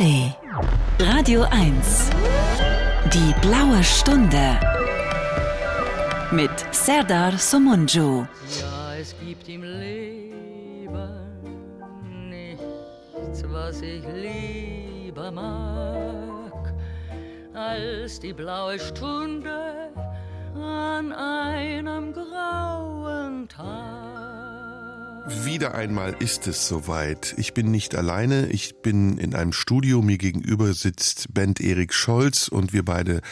ARD. Radio 1. Die blaue Stunde. Mit Serdar Somunju. Ja, es gibt im Leben nichts, was ich lieber mag, als die blaue Stunde an einem grauen Tag. Wieder einmal ist es soweit. Ich bin nicht alleine. Ich bin in einem Studio. Mir gegenüber sitzt Bent Erik Scholz und wir beide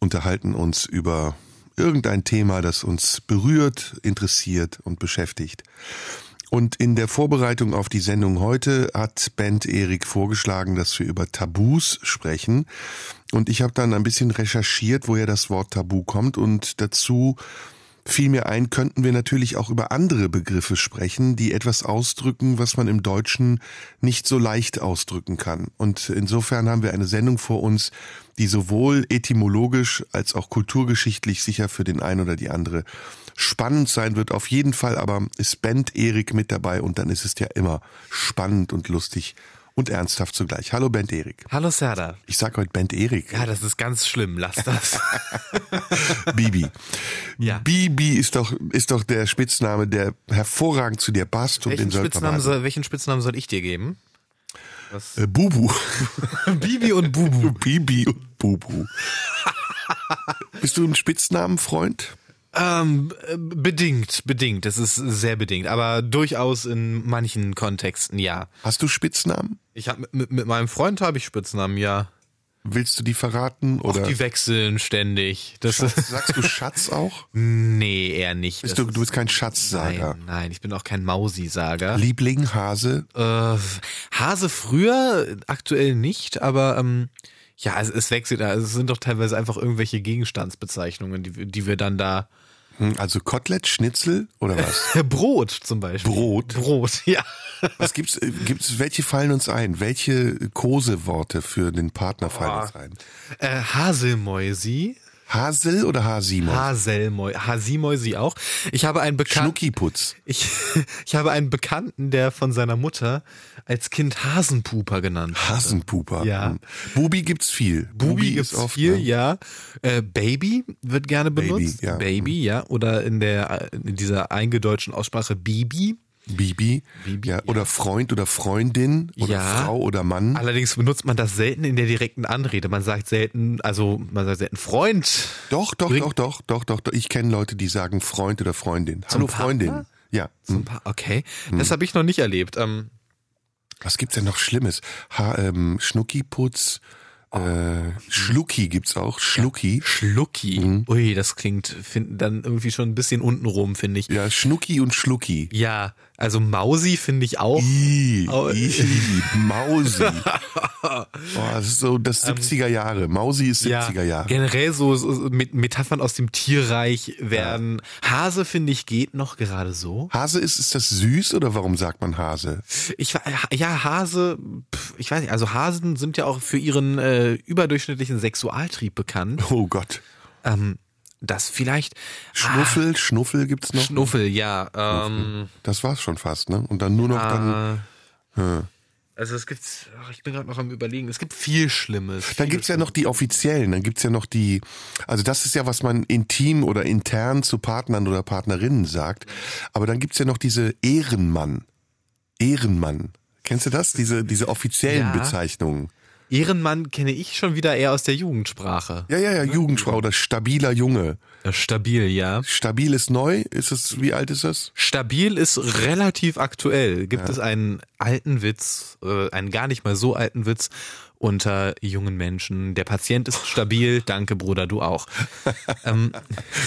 unterhalten uns über irgendein Thema, das uns berührt, interessiert und beschäftigt. Und in der Vorbereitung auf die Sendung heute hat Bent Erik vorgeschlagen, dass wir über Tabus sprechen. Und ich habe dann ein bisschen recherchiert, woher das Wort Tabu kommt und dazu fiel mir ein, könnten wir natürlich auch über andere Begriffe sprechen, die etwas ausdrücken, was man im Deutschen nicht so leicht ausdrücken kann. Und insofern haben wir eine Sendung vor uns, die sowohl etymologisch als auch kulturgeschichtlich sicher für den einen oder die andere spannend sein wird. Auf jeden Fall aber ist Bent Erik mit dabei und dann ist es ja immer spannend und lustig und ernsthaft zugleich. Hallo Bent Erik. Hallo Serda. Ich sag heute Bent Erik. Ja, das ist ganz schlimm. Lass das. Bibi. Ja. Bibi ist doch, ist doch der Spitzname, der hervorragend zu dir passt und welchen, den Spitznamen soll, welchen Spitznamen soll ich dir geben? Was? Äh, Bubu. Bibi und Bubu. Bibi und Bubu. Bist du ein Spitznamenfreund? Ähm, äh, bedingt, bedingt. Das ist sehr bedingt. Aber durchaus in manchen Kontexten, ja. Hast du Spitznamen? Ich hab, mit, mit meinem Freund habe ich Spitznamen, ja. Willst du die verraten? Auch Oder die wechseln ständig. Das Schatz, sagst du Schatz auch? nee, eher nicht. Bist du, du bist kein Schatzsager. Nein, nein, ich bin auch kein Mausi-Sager. Liebling, Hase? Äh, Hase früher, aktuell nicht, aber ähm, ja, es, es wechselt. Also es sind doch teilweise einfach irgendwelche Gegenstandsbezeichnungen, die, die wir dann da. Hm, Also Kotelett, Schnitzel oder was? Brot zum Beispiel. Brot? Brot, ja. Was gibt's, äh, gibt's, welche fallen uns ein? Welche Koseworte für den Partner fallen Boah. uns ein? Äh, Haselmäusi. Hasel oder Hasimon? Haselmäusi. Hasimäusi auch. Ich habe einen Bekannten. Schnuckiputz. Ich, ich habe einen Bekannten, der von seiner Mutter als Kind Hasenpuper genannt hat. Hasenpuper. Ja. Hm. Bubi gibt's viel. Bubi ist gibt's oft, viel, ne? ja. Äh, Baby wird gerne Baby, benutzt. ja. Baby, ja. Oder in der in dieser eingedeutschten Aussprache Bibi. Bibi. Bibi, ja. ja. Oder Freund oder Freundin oder Ja. Frau oder Mann. Allerdings benutzt man das selten in der direkten Anrede. Man sagt selten, also man sagt selten Freund. Doch, doch, doch, doch, doch, doch, doch. Ich kenne Leute, die sagen Freund oder Freundin. Hallo Partner? Freundin. Ja. So Hm. okay, das habe ich noch nicht erlebt. Ähm, Was gibt's denn noch Schlimmes? Ha, ähm, Schnuckiputz. Äh, Schlucki gibt's auch. Schlucki. Schlucki. Mhm. Ui, das klingt find, dann irgendwie schon ein bisschen untenrum, finde ich. Ja, Schnucki und Schlucki. Ja, also Mausi finde ich auch. Oh. ih, Mausi. Oh, das ist so das 70er Jahre. Mausi ist 70er Jahre. generell so, so mit Metaphern aus dem Tierreich werden. Hase finde ich geht noch gerade so. Hase ist, ist das süß oder warum sagt man Hase? Ich ja Hase, ich weiß nicht. Also Hasen sind ja auch für ihren äh, überdurchschnittlichen Sexualtrieb bekannt. Oh Gott. Ähm, das vielleicht Schnuffel, Schnuffel gibt's noch. Schnuffel, ja. Ähm, Das war's schon fast, ne? Und dann nur noch dann. äh, also es gibt, ach, ich bin gerade noch am überlegen. Es gibt viel Schlimmes. Dann viel gibt's ja noch die offiziellen, dann gibt's ja noch die, also das ist ja, was man intim oder intern zu Partnern oder Partnerinnen sagt. Aber dann gibt's ja noch diese Ehrenmann. Ehrenmann. Kennst du das? Diese, diese offiziellen Ja. Bezeichnungen. Ehrenmann kenne ich schon wieder eher aus der Jugendsprache. Ja, ja, ja, Jugendfrau oder stabiler Junge. Stabil, ja. Stabil ist neu. Ist es, wie alt ist das? Stabil ist relativ aktuell. Gibt es einen alten Witz, äh, einen gar nicht mal so alten Witz unter jungen Menschen. Der Patient ist stabil, danke Bruder, du auch. ähm,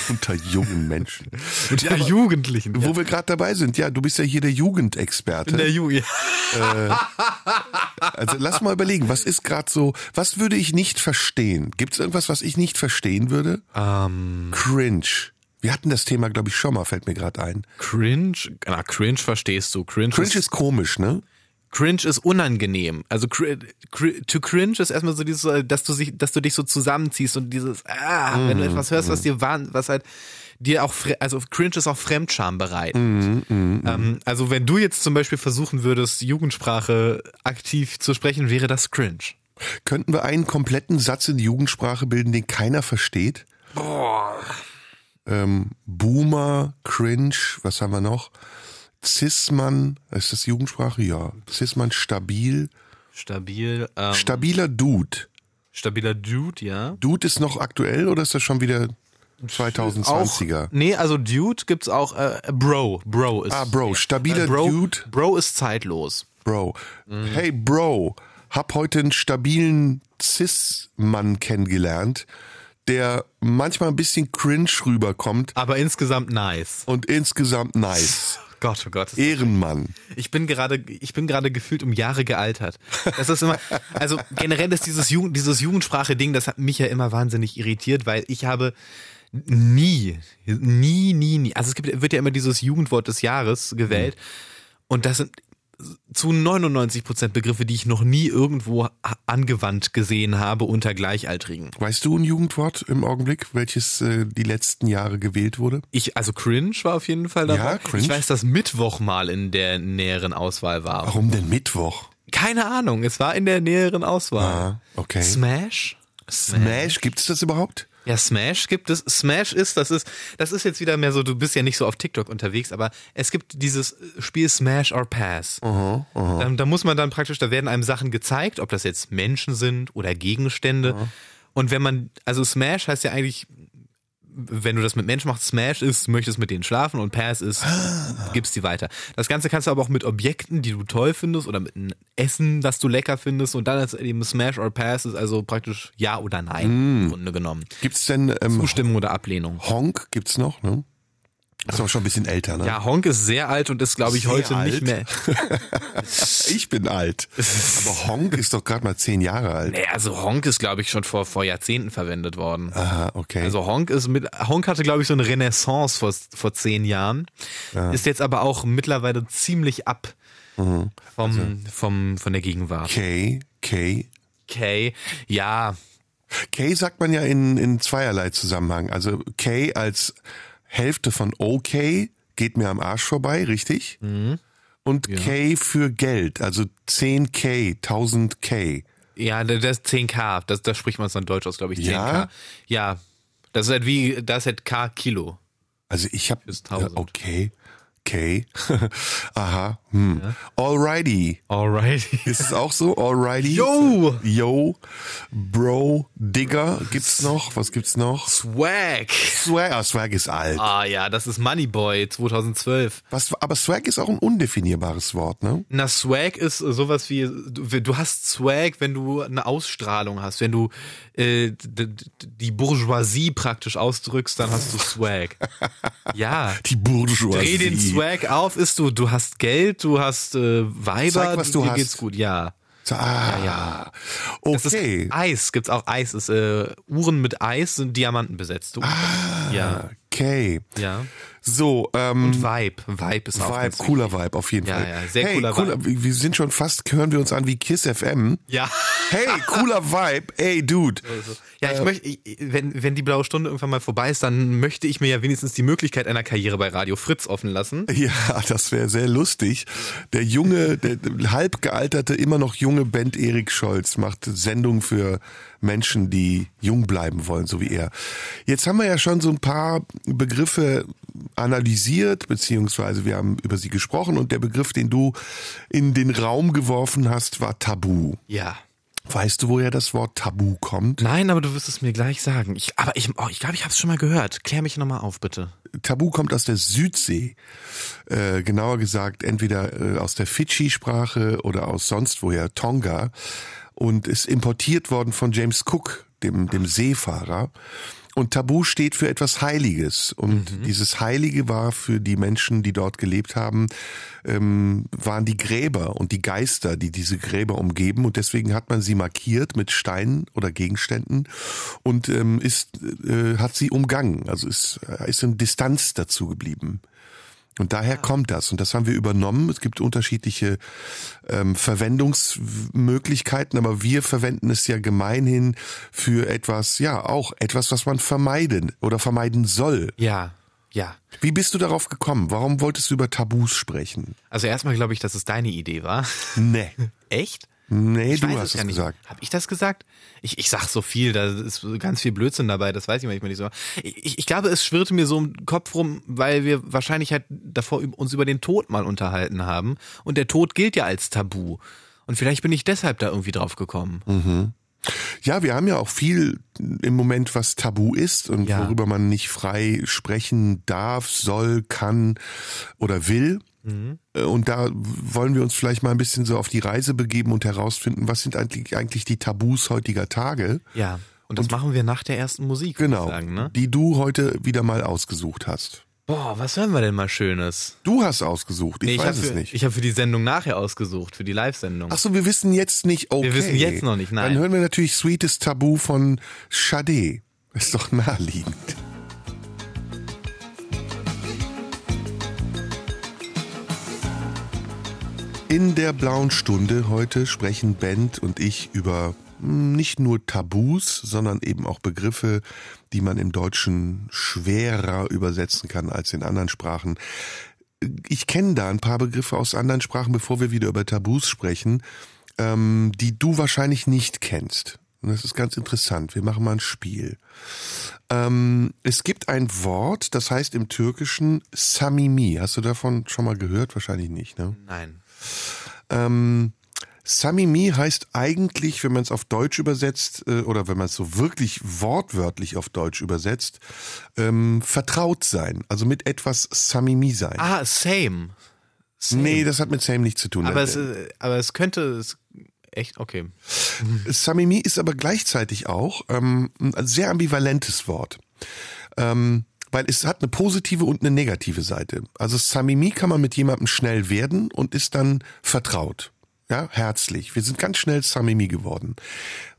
Unter jungen Menschen. ja, Jugendlichen. Wo wir gerade dabei sind, ja, du bist ja hier der Jugendexperte. in der Jugend. Also lass mal überlegen, was ist gerade so, was würde ich nicht verstehen? Gibt es irgendwas, was ich nicht verstehen würde? Ähm, Cringe. Wir hatten das Thema, glaube ich, schon mal, fällt mir gerade ein. cringe, na, cringe verstehst du. Cringe, Cringe ist, ist komisch, ne? Cringe ist unangenehm. Also cri cri to cringe ist erstmal so dieses, äh, dass du sich, dass du dich so zusammenziehst und dieses, ah, wenn du etwas hörst, was dir wahn, was halt dir auch, also cringe ist auch Fremdscham bereit. ähm, also wenn du jetzt zum Beispiel versuchen würdest, Jugendsprache aktiv zu sprechen, wäre das cringe. Könnten wir einen kompletten Satz in die Jugendsprache bilden, den keiner versteht? Boah. Ähm, Boomer, Cringe, was haben wir noch? Cis-Mann, ist das Jugendsprache? Ja. Cis-Mann, stabil. Stabil. Ähm, Stabiler Dude. stabiler Dude, ja. Dude ist noch aktuell oder ist das schon wieder 2020er? Auch, nee, also Dude gibt's auch, äh, Bro. Bro ist. Ah, Bro, stabiler äh, Bro, Dude. Bro ist zeitlos. Bro. Hey, Bro, hab heute einen stabilen Cis-Mann kennengelernt, der manchmal ein bisschen cringe rüberkommt Aber insgesamt nice. und insgesamt nice. Gott, oh Gott. Ehrenmann. Ich bin gerade, ich bin gerade gefühlt um Jahre gealtert. Das ist immer, also generell ist dieses Jugend, dieses Jugendsprache-Ding, das hat mich ja immer wahnsinnig irritiert, weil ich habe nie, nie, nie, nie, also es gibt, wird ja immer dieses Jugendwort des Jahres gewählt und das sind zu 99 Prozent Begriffe, die ich noch nie irgendwo angewandt gesehen habe unter Gleichaltrigen. Weißt du ein Jugendwort im Augenblick, welches äh, die letzten Jahre gewählt wurde? Ich, also cringe war auf jeden Fall dabei. Ja, cringe. Ich weiß, dass Mittwoch mal in der näheren Auswahl war. Warum denn Mittwoch? Keine Ahnung, es war in der näheren Auswahl. Ah, okay. Smash? Smash, gibt's das überhaupt? Ja, Smash gibt es. Smash ist, das ist, das ist jetzt wieder mehr so, du bist ja nicht so auf TikTok unterwegs, aber es gibt dieses Spiel Smash or Pass. Da, da muss man dann praktisch, da werden einem Sachen gezeigt, ob das jetzt Menschen sind oder Gegenstände. Und wenn man, also Smash heißt ja eigentlich, wenn du das mit Menschen machst, Smash ist, möchtest mit denen schlafen und Pass ist, gibst die weiter. Das Ganze kannst du aber auch mit Objekten, die du toll findest oder mit einem Essen, das du lecker findest und dann ist eben Smash or Pass ist also praktisch Ja oder Nein im Grunde genommen. Gibt's denn ähm, Zustimmung oder Ablehnung. Honk? Gibt's noch? Ne? Ist aber schon ein bisschen älter, ne? Ja, Honk ist sehr alt und ist, glaube ich, Sehr heute alt? nicht mehr. Ich bin alt. Aber Honk ist doch gerade mal zehn Jahre alt. Nee, also Honk ist, glaube ich, schon vor, vor Jahrzehnten verwendet worden. Aha, okay. Also Honk ist mit Honk hatte, glaube ich, so eine Renaissance vor, vor zehn Jahren. Ist jetzt aber auch mittlerweile ziemlich ab Mhm. vom, Also vom, von der Gegenwart. K, K. Okay, ja, K sagt man ja in, in zweierlei Zusammenhang. Also K als Hälfte von OK geht mir am Arsch vorbei, richtig? Mhm. Und K für Geld, also 10K, 1000K. ja, das ist 10k, das, das spricht man so in Deutsch aus, glaube ich, 10k. Ja? Ja, das ist halt wie, das ist halt K Kilo. Also ich habe 1000. okay. Aha. Hm. Alrighty. Alright. Ist es auch so? Alrighty. Yo! Yo. Bro. Digger. Gibt's noch? Was gibt's noch? Swag. Swag. Ah, Swag ist alt. Ah ja, das ist Moneyboy 2012. Was, aber Swag ist auch ein undefinierbares Wort, ne? Na, Swag ist sowas wie, du, du hast Swag, wenn du eine Ausstrahlung hast, wenn du äh, die Bourgeoisie praktisch ausdrückst, dann hast du Swag. Ja. Die Bourgeoisie. Dreh den Swag auf, ist du, du hast Geld, du hast äh, Weiber, Zeig, was du dir hast. geht's gut, ja. Ah, ja. Das Okay. ist Eis, gibt's auch Eis, ist äh, Uhren mit Eis sind Diamanten besetzt. Du, Ah. ja, Okay. ja. So, ähm, Und Vibe, Vibe ist auch Vibe, cooler Vibe auf jeden Ja, Fall. ja, sehr hey, cooler Vibe. Wir sind schon fast, hören wir uns an wie Kiss FM. Ja. Hey, cooler Vibe. Ey, Dude. Ja, ich möchte, ich- wenn, wenn die blaue Stunde irgendwann mal vorbei ist, dann möchte ich mir ja wenigstens die Möglichkeit einer Karriere bei Radio Fritz offen lassen. Ja, das wäre sehr lustig. Der junge, der halb gealterte, immer noch junge Band Erik Scholz macht Sendungen für Menschen, die jung bleiben wollen, so wie er. Jetzt haben wir ja schon so ein paar Begriffe analysiert, beziehungsweise wir haben über sie gesprochen und der Begriff, den du in den Raum geworfen hast, war Tabu. Ja. Weißt du, woher das Wort Tabu kommt? Nein, aber du wirst es mir gleich sagen. Ich, aber ich, oh, ich glaube, ich habe es schon mal gehört. Klär mich nochmal auf, bitte. Tabu kommt aus der Südsee. Äh, genauer gesagt, entweder äh, aus der Fidschi-Sprache oder aus sonst woher, Tonga. Und ist importiert worden von James Cook, dem, dem Seefahrer. Und Tabu steht für etwas Heiliges. Und dieses Heilige war für die Menschen, die dort gelebt haben, ähm, waren die Gräber und die Geister, die diese Gräber umgeben. Und deswegen hat man sie markiert mit Steinen oder Gegenständen und ähm, ist, äh, hat sie umgangen. Also ist, äh, ist in Distanz dazu geblieben. Und daher kommt das. Und das haben wir übernommen. Es gibt unterschiedliche ähm, Verwendungsmöglichkeiten, aber wir verwenden es ja gemeinhin für etwas, ja, auch etwas, was man vermeiden oder vermeiden soll. Ja, ja. Wie bist du darauf gekommen? Warum wolltest du über Tabus sprechen? Also erstmal glaube ich, dass es deine Idee war. Nee. Echt? Nee, Ich du hast es ja nicht. gesagt. Hab ich das gesagt? Ich, ich sag so viel, da ist ganz viel Blödsinn dabei, das weiß ich manchmal nicht so. Ich, ich glaube, es schwirrte mir so im Kopf rum, weil wir wahrscheinlich halt davor uns über den Tod mal unterhalten haben. Und der Tod gilt ja als Tabu. Und vielleicht bin ich deshalb da irgendwie drauf gekommen. Mhm. Ja, wir haben ja auch viel im Moment, was tabu ist und Ja. worüber man nicht frei sprechen darf, soll, kann oder will. Mhm. Äh, Und da wollen wir uns vielleicht mal ein bisschen so auf die Reise begeben und herausfinden, was sind eigentlich, eigentlich die Tabus heutiger Tage. Ja. Und das machen wir nach der ersten Musik, Genau, ich sagen, ne? die du heute wieder mal ausgesucht hast. Boah, was hören wir denn mal Schönes? Du hast ausgesucht, ich Nee, ich weiß habe es für, nicht. ich hab für die Sendung nachher ausgesucht, für die Live-Sendung. Ach so, wir wissen jetzt nicht, okay. Wir wissen jetzt noch nicht, nein. Dann hören wir natürlich Sweetest Tabu von Sade. Ist doch naheliegend. In der blauen Stunde heute sprechen Bent und ich über hm, nicht nur Tabus, sondern eben auch Begriffe, die man im Deutschen schwerer übersetzen kann als in anderen Sprachen. Ich kenne da ein paar Begriffe aus anderen Sprachen, bevor wir wieder über Tabus sprechen, ähm, die du wahrscheinlich nicht kennst. Und das ist ganz interessant. Wir machen mal ein Spiel. Ähm, es gibt ein Wort, das heißt im Türkischen Samimi. Hast du davon schon mal gehört? Wahrscheinlich nicht, ne? Nein. Ähm, Samimi heißt eigentlich, wenn man es auf Deutsch übersetzt, äh, oder wenn man es so wirklich wortwörtlich auf Deutsch übersetzt, ähm, vertraut sein. Also mit etwas Samimi sein. Ah, same. same. nee, das hat mit Same nichts zu tun. aber, Äh, es, äh, aber es könnte es echt, okay. Samimi ist aber gleichzeitig auch ähm, ein sehr ambivalentes Wort. Ähm, weil es hat eine positive und eine negative Seite. Also Samimi kann man mit jemandem schnell werden und ist dann vertraut. Ja, herzlich. Wir sind ganz schnell Samimi geworden.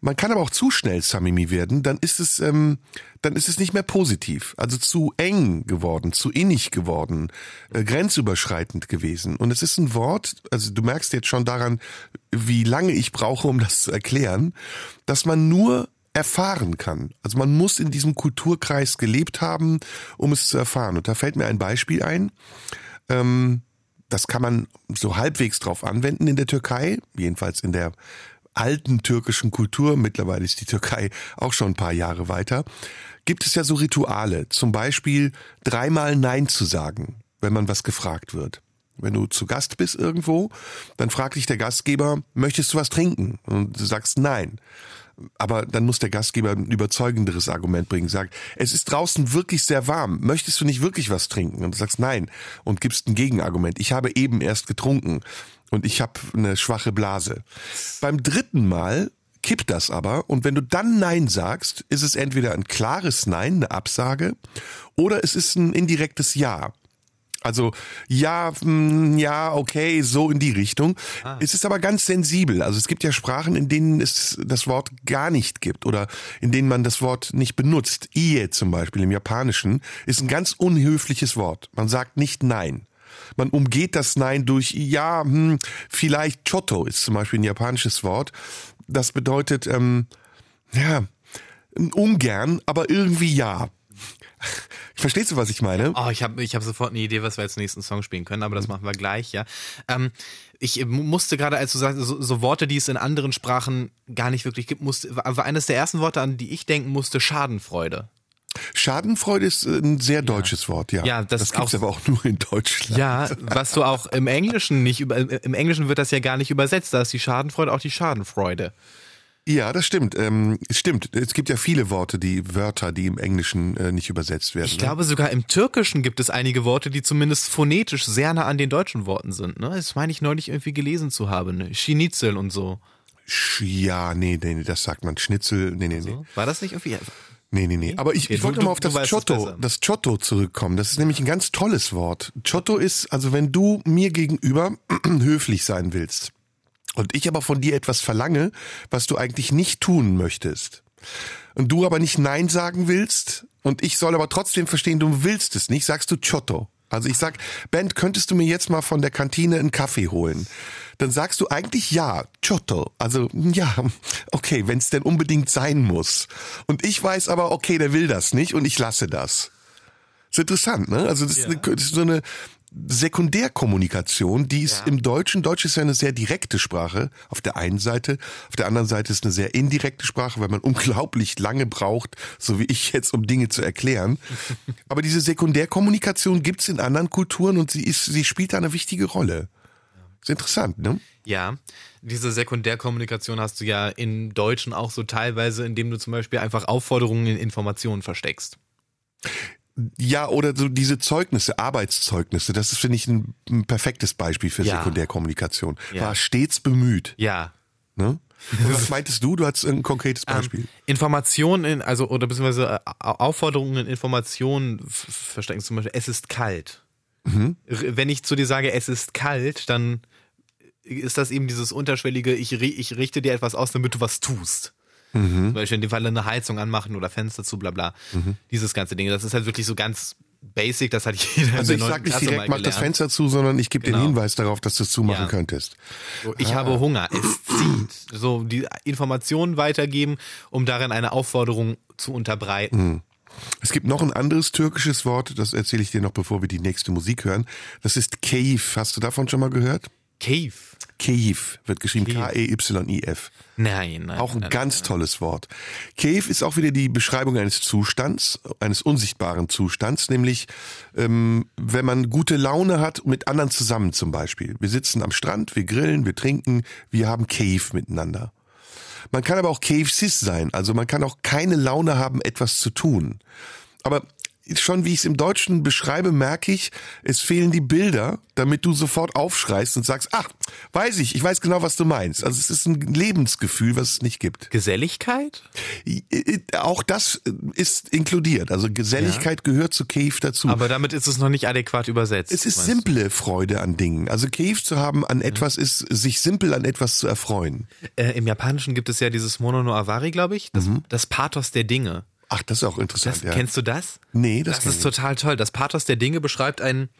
Man kann aber auch zu schnell Samimi werden, dann ist es, ähm, dann ist es nicht mehr positiv. Also zu eng geworden, zu innig geworden, äh, grenzüberschreitend gewesen. Und es ist ein Wort, also du merkst jetzt schon daran, wie lange ich brauche, um das zu erklären, dass man nur erfahren kann. Also man muss in diesem Kulturkreis gelebt haben, um es zu erfahren. Und da fällt mir ein Beispiel ein. Ähm, das kann man so halbwegs drauf anwenden in der Türkei, jedenfalls in der alten türkischen Kultur, mittlerweile ist die Türkei auch schon ein paar Jahre weiter, gibt es ja so Rituale, zum Beispiel dreimal Nein zu sagen, wenn man was gefragt wird. Wenn du zu Gast bist irgendwo, dann fragt dich der Gastgeber, möchtest du was trinken? Und du sagst nein. Aber dann muss der Gastgeber ein überzeugenderes Argument bringen. Sagt, es ist draußen wirklich sehr warm. Möchtest du nicht wirklich was trinken? Und du sagst nein und gibst ein Gegenargument. Ich habe eben erst getrunken und ich habe eine schwache Blase. Beim dritten Mal kippt das aber und wenn du dann Nein sagst, ist es entweder ein klares Nein, eine Absage, oder es ist ein indirektes Ja. Also ja, hm, ja, okay, so in die Richtung. Es ist aber ganz sensibel. Also es gibt ja Sprachen, in denen es das Wort gar nicht gibt oder in denen man das Wort nicht benutzt. Ie zum Beispiel im Japanischen ist ein ganz unhöfliches Wort. Man sagt nicht Nein. Man umgeht das Nein durch ja, hm, vielleicht Choto ist zum Beispiel ein japanisches Wort. Das bedeutet ähm, ja ungern, aber irgendwie ja. Verstehst du, was ich meine? Oh, ich habe ich hab sofort eine Idee, was wir als nächsten Song spielen können, aber das machen wir gleich, ja. Ähm, ich mu- musste gerade, als du sagst, so, so Worte, die es in anderen Sprachen gar nicht wirklich gibt, musste, war eines der ersten Worte, an die ich denken musste, Schadenfreude. Schadenfreude ist äh, ein sehr deutsches Wort, ja. Ja, das das ist gibt's auch- aber auch nur in Deutschland. Ja, was du auch im Englischen nicht im Englischen wird das ja gar nicht übersetzt, da ist die Schadenfreude auch die Schadenfreude. Ja, das stimmt. Ähm, es stimmt. Es gibt ja viele Worte, die Wörter, die im Englischen äh, nicht übersetzt werden. Ich ne? glaube, sogar im Türkischen gibt es einige Worte, die zumindest phonetisch sehr nah an den deutschen Worten sind. Ne? Das meine ich neulich irgendwie gelesen zu haben. Ne? Schnitzel und so. Sch- Ja, nee, nee, nee, das sagt man. Schnitzel, nee, nee, nee. War das nicht irgendwie? Nee, nee, nee. Aber ich, Okay, ich wollte mal auf das besser. das Giotto zurückkommen. Das ist nämlich ein ganz tolles Wort. Giotto ist, also wenn du mir gegenüber höflich sein willst und ich aber von dir etwas verlange, was du eigentlich nicht tun möchtest und du aber nicht Nein sagen willst und ich soll aber trotzdem verstehen, du willst es nicht, sagst du Giotto. Also ich sag, Ben, könntest du mir jetzt mal von der Kantine einen Kaffee holen? Dann sagst du eigentlich ja, Giotto. Also ja, okay, wenn es denn unbedingt sein muss. Und ich weiß aber, okay, der will das nicht und ich lasse das. Ist interessant, ne? Also das, ist, eine, das ist so eine Sekundärkommunikation, die ist Ja. im Deutschen, Deutsch ist ja eine sehr direkte Sprache auf der einen Seite, auf der anderen Seite ist eine sehr indirekte Sprache, weil man unglaublich lange braucht, so wie ich jetzt, um Dinge zu erklären. Aber diese Sekundärkommunikation gibt's in anderen Kulturen und sie ist, sie spielt da eine wichtige Rolle. Ist interessant, ne? Ja, diese Sekundärkommunikation hast du ja im Deutschen auch so teilweise, indem du zum Beispiel einfach Aufforderungen in Informationen versteckst. Ja, oder so diese Zeugnisse, Arbeitszeugnisse, das ist, finde ich, ein, ein perfektes Beispiel für Ja. Sekundärkommunikation. Ja. War stets bemüht. Ja. Ne? Was meintest du? Du hattest ein konkretes Beispiel. Ähm, Informationen in, also, oder beziehungsweise äh, Aufforderungen in Informationen verstecken, zum Beispiel, es ist kalt. Mhm. Wenn ich zu dir sage, es ist kalt, dann ist das eben dieses unterschwellige, ich, ich richte dir etwas aus, damit du was tust. Mhm. Zum Beispiel in dem Fall eine Heizung anmachen oder Fenster zu, bla bla. Dieses ganze Ding. Das ist halt wirklich so ganz basic, das hat jeder Also ich sag nicht Klasse direkt, mach das. Fenster zu, sondern ich gebe Genau. den Hinweis darauf, dass du es zumachen Ja. könntest. So, ich habe Hunger, es zieht. So die Informationen weitergeben, um darin eine Aufforderung zu unterbreiten. Es gibt noch ein anderes türkisches Wort, das erzähle ich dir noch, bevor wir die nächste Musik hören. Das ist Keyif. Hast du davon schon mal gehört? Cave. Keyif wird geschrieben Keyif. K-E-Y-I-F. Nein, nein. Auch ein nein, ganz tolles Wort. Cave ist auch wieder die Beschreibung eines Zustands, eines unsichtbaren Zustands, nämlich ähm, wenn man gute Laune hat mit anderen zusammen zum Beispiel. Wir sitzen am Strand, wir grillen, wir trinken, wir haben Cave miteinander. Man kann aber auch Cave Sis sein, also man kann auch keine Laune haben, etwas zu tun. Aber schon wie ich es im Deutschen beschreibe, merke ich, es fehlen die Bilder, damit du sofort aufschreist und sagst, ach, weiß ich, ich weiß genau, was du meinst. Also es ist ein Lebensgefühl, was es nicht gibt. Geselligkeit? Auch das ist inkludiert. Also Geselligkeit gehört zu Cave dazu. Aber damit ist es noch nicht adäquat übersetzt. es ist meinst du? simple Freude an Dingen. Also Cave zu haben an etwas ist, sich simpel an etwas zu erfreuen. Äh, Im Japanischen gibt es ja dieses Mono no Avari, glaube ich, das, das Pathos der Dinge. Ach, das ist auch interessant, Das, ja. Kennst du das? Nee, das Das, ist ich total toll. Das Pathos der Dinge beschreibt ein,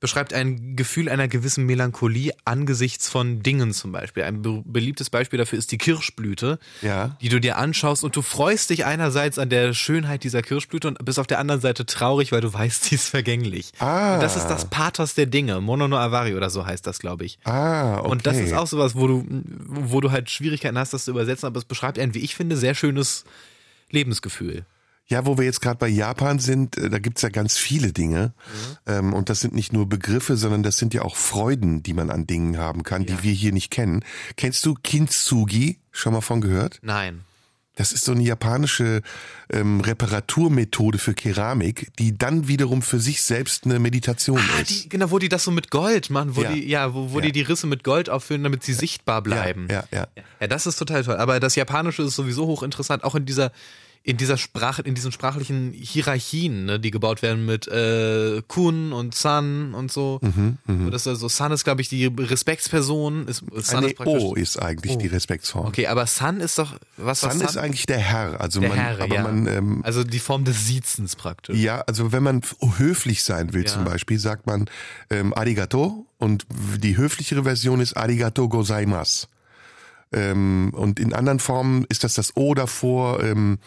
beschreibt ein Gefühl einer gewissen Melancholie angesichts von Dingen zum Beispiel. Ein be beliebtes Beispiel dafür ist die Kirschblüte, Ja. die du dir anschaust und du freust dich einerseits an der Schönheit dieser Kirschblüte und bist auf der anderen Seite traurig, weil du weißt, sie ist vergänglich. Ah. Und das ist das Pathos der Dinge. Mono no Avari oder so heißt das, glaube ich. Ah, okay. Und das ist auch sowas, wo du, wo du halt Schwierigkeiten hast, das zu übersetzen, aber es beschreibt ein, wie ich finde, sehr schönes Lebensgefühl. Ja, wo wir jetzt gerade bei Japan sind, äh, da gibt's ja ganz viele Dinge. Ähm, und das sind nicht nur Begriffe, sondern das sind ja auch Freuden, die man an Dingen haben kann, die wir hier nicht kennen. Kennst du Kintsugi? Schon mal von gehört? Nein. Das ist so eine japanische ähm, Reparaturmethode für Keramik, die dann wiederum für sich selbst eine Meditation Ah, ist. die, genau, wo die das so mit Gold machen, wo Ja. die, ja, wo, wo Ja. die die Risse mit Gold auffüllen, damit sie sichtbar bleiben. Ja, ja, ja. Ja, das ist total toll. Aber das Japanische ist sowieso hochinteressant, auch in dieser, in dieser Sprache, in diesen sprachlichen Hierarchien, ne, die gebaut werden mit äh, Kun und San und so. Mhm, Und das ist also San ist, glaube ich, die Respektsperson. Ist, San Nee, ist praktisch. O ist eigentlich Oh. die Respektsform. Okay, aber San ist doch was was San ist eigentlich der Herr. Also der man, Herr, aber ja. man ähm, also die Form des Siezens praktisch. Ja, also wenn man höflich sein will Ja. zum Beispiel, sagt man ähm, Arigato und die höflichere Version ist Arigato gozaimasu. Ähm, und in anderen Formen ist das das O davor, ähm,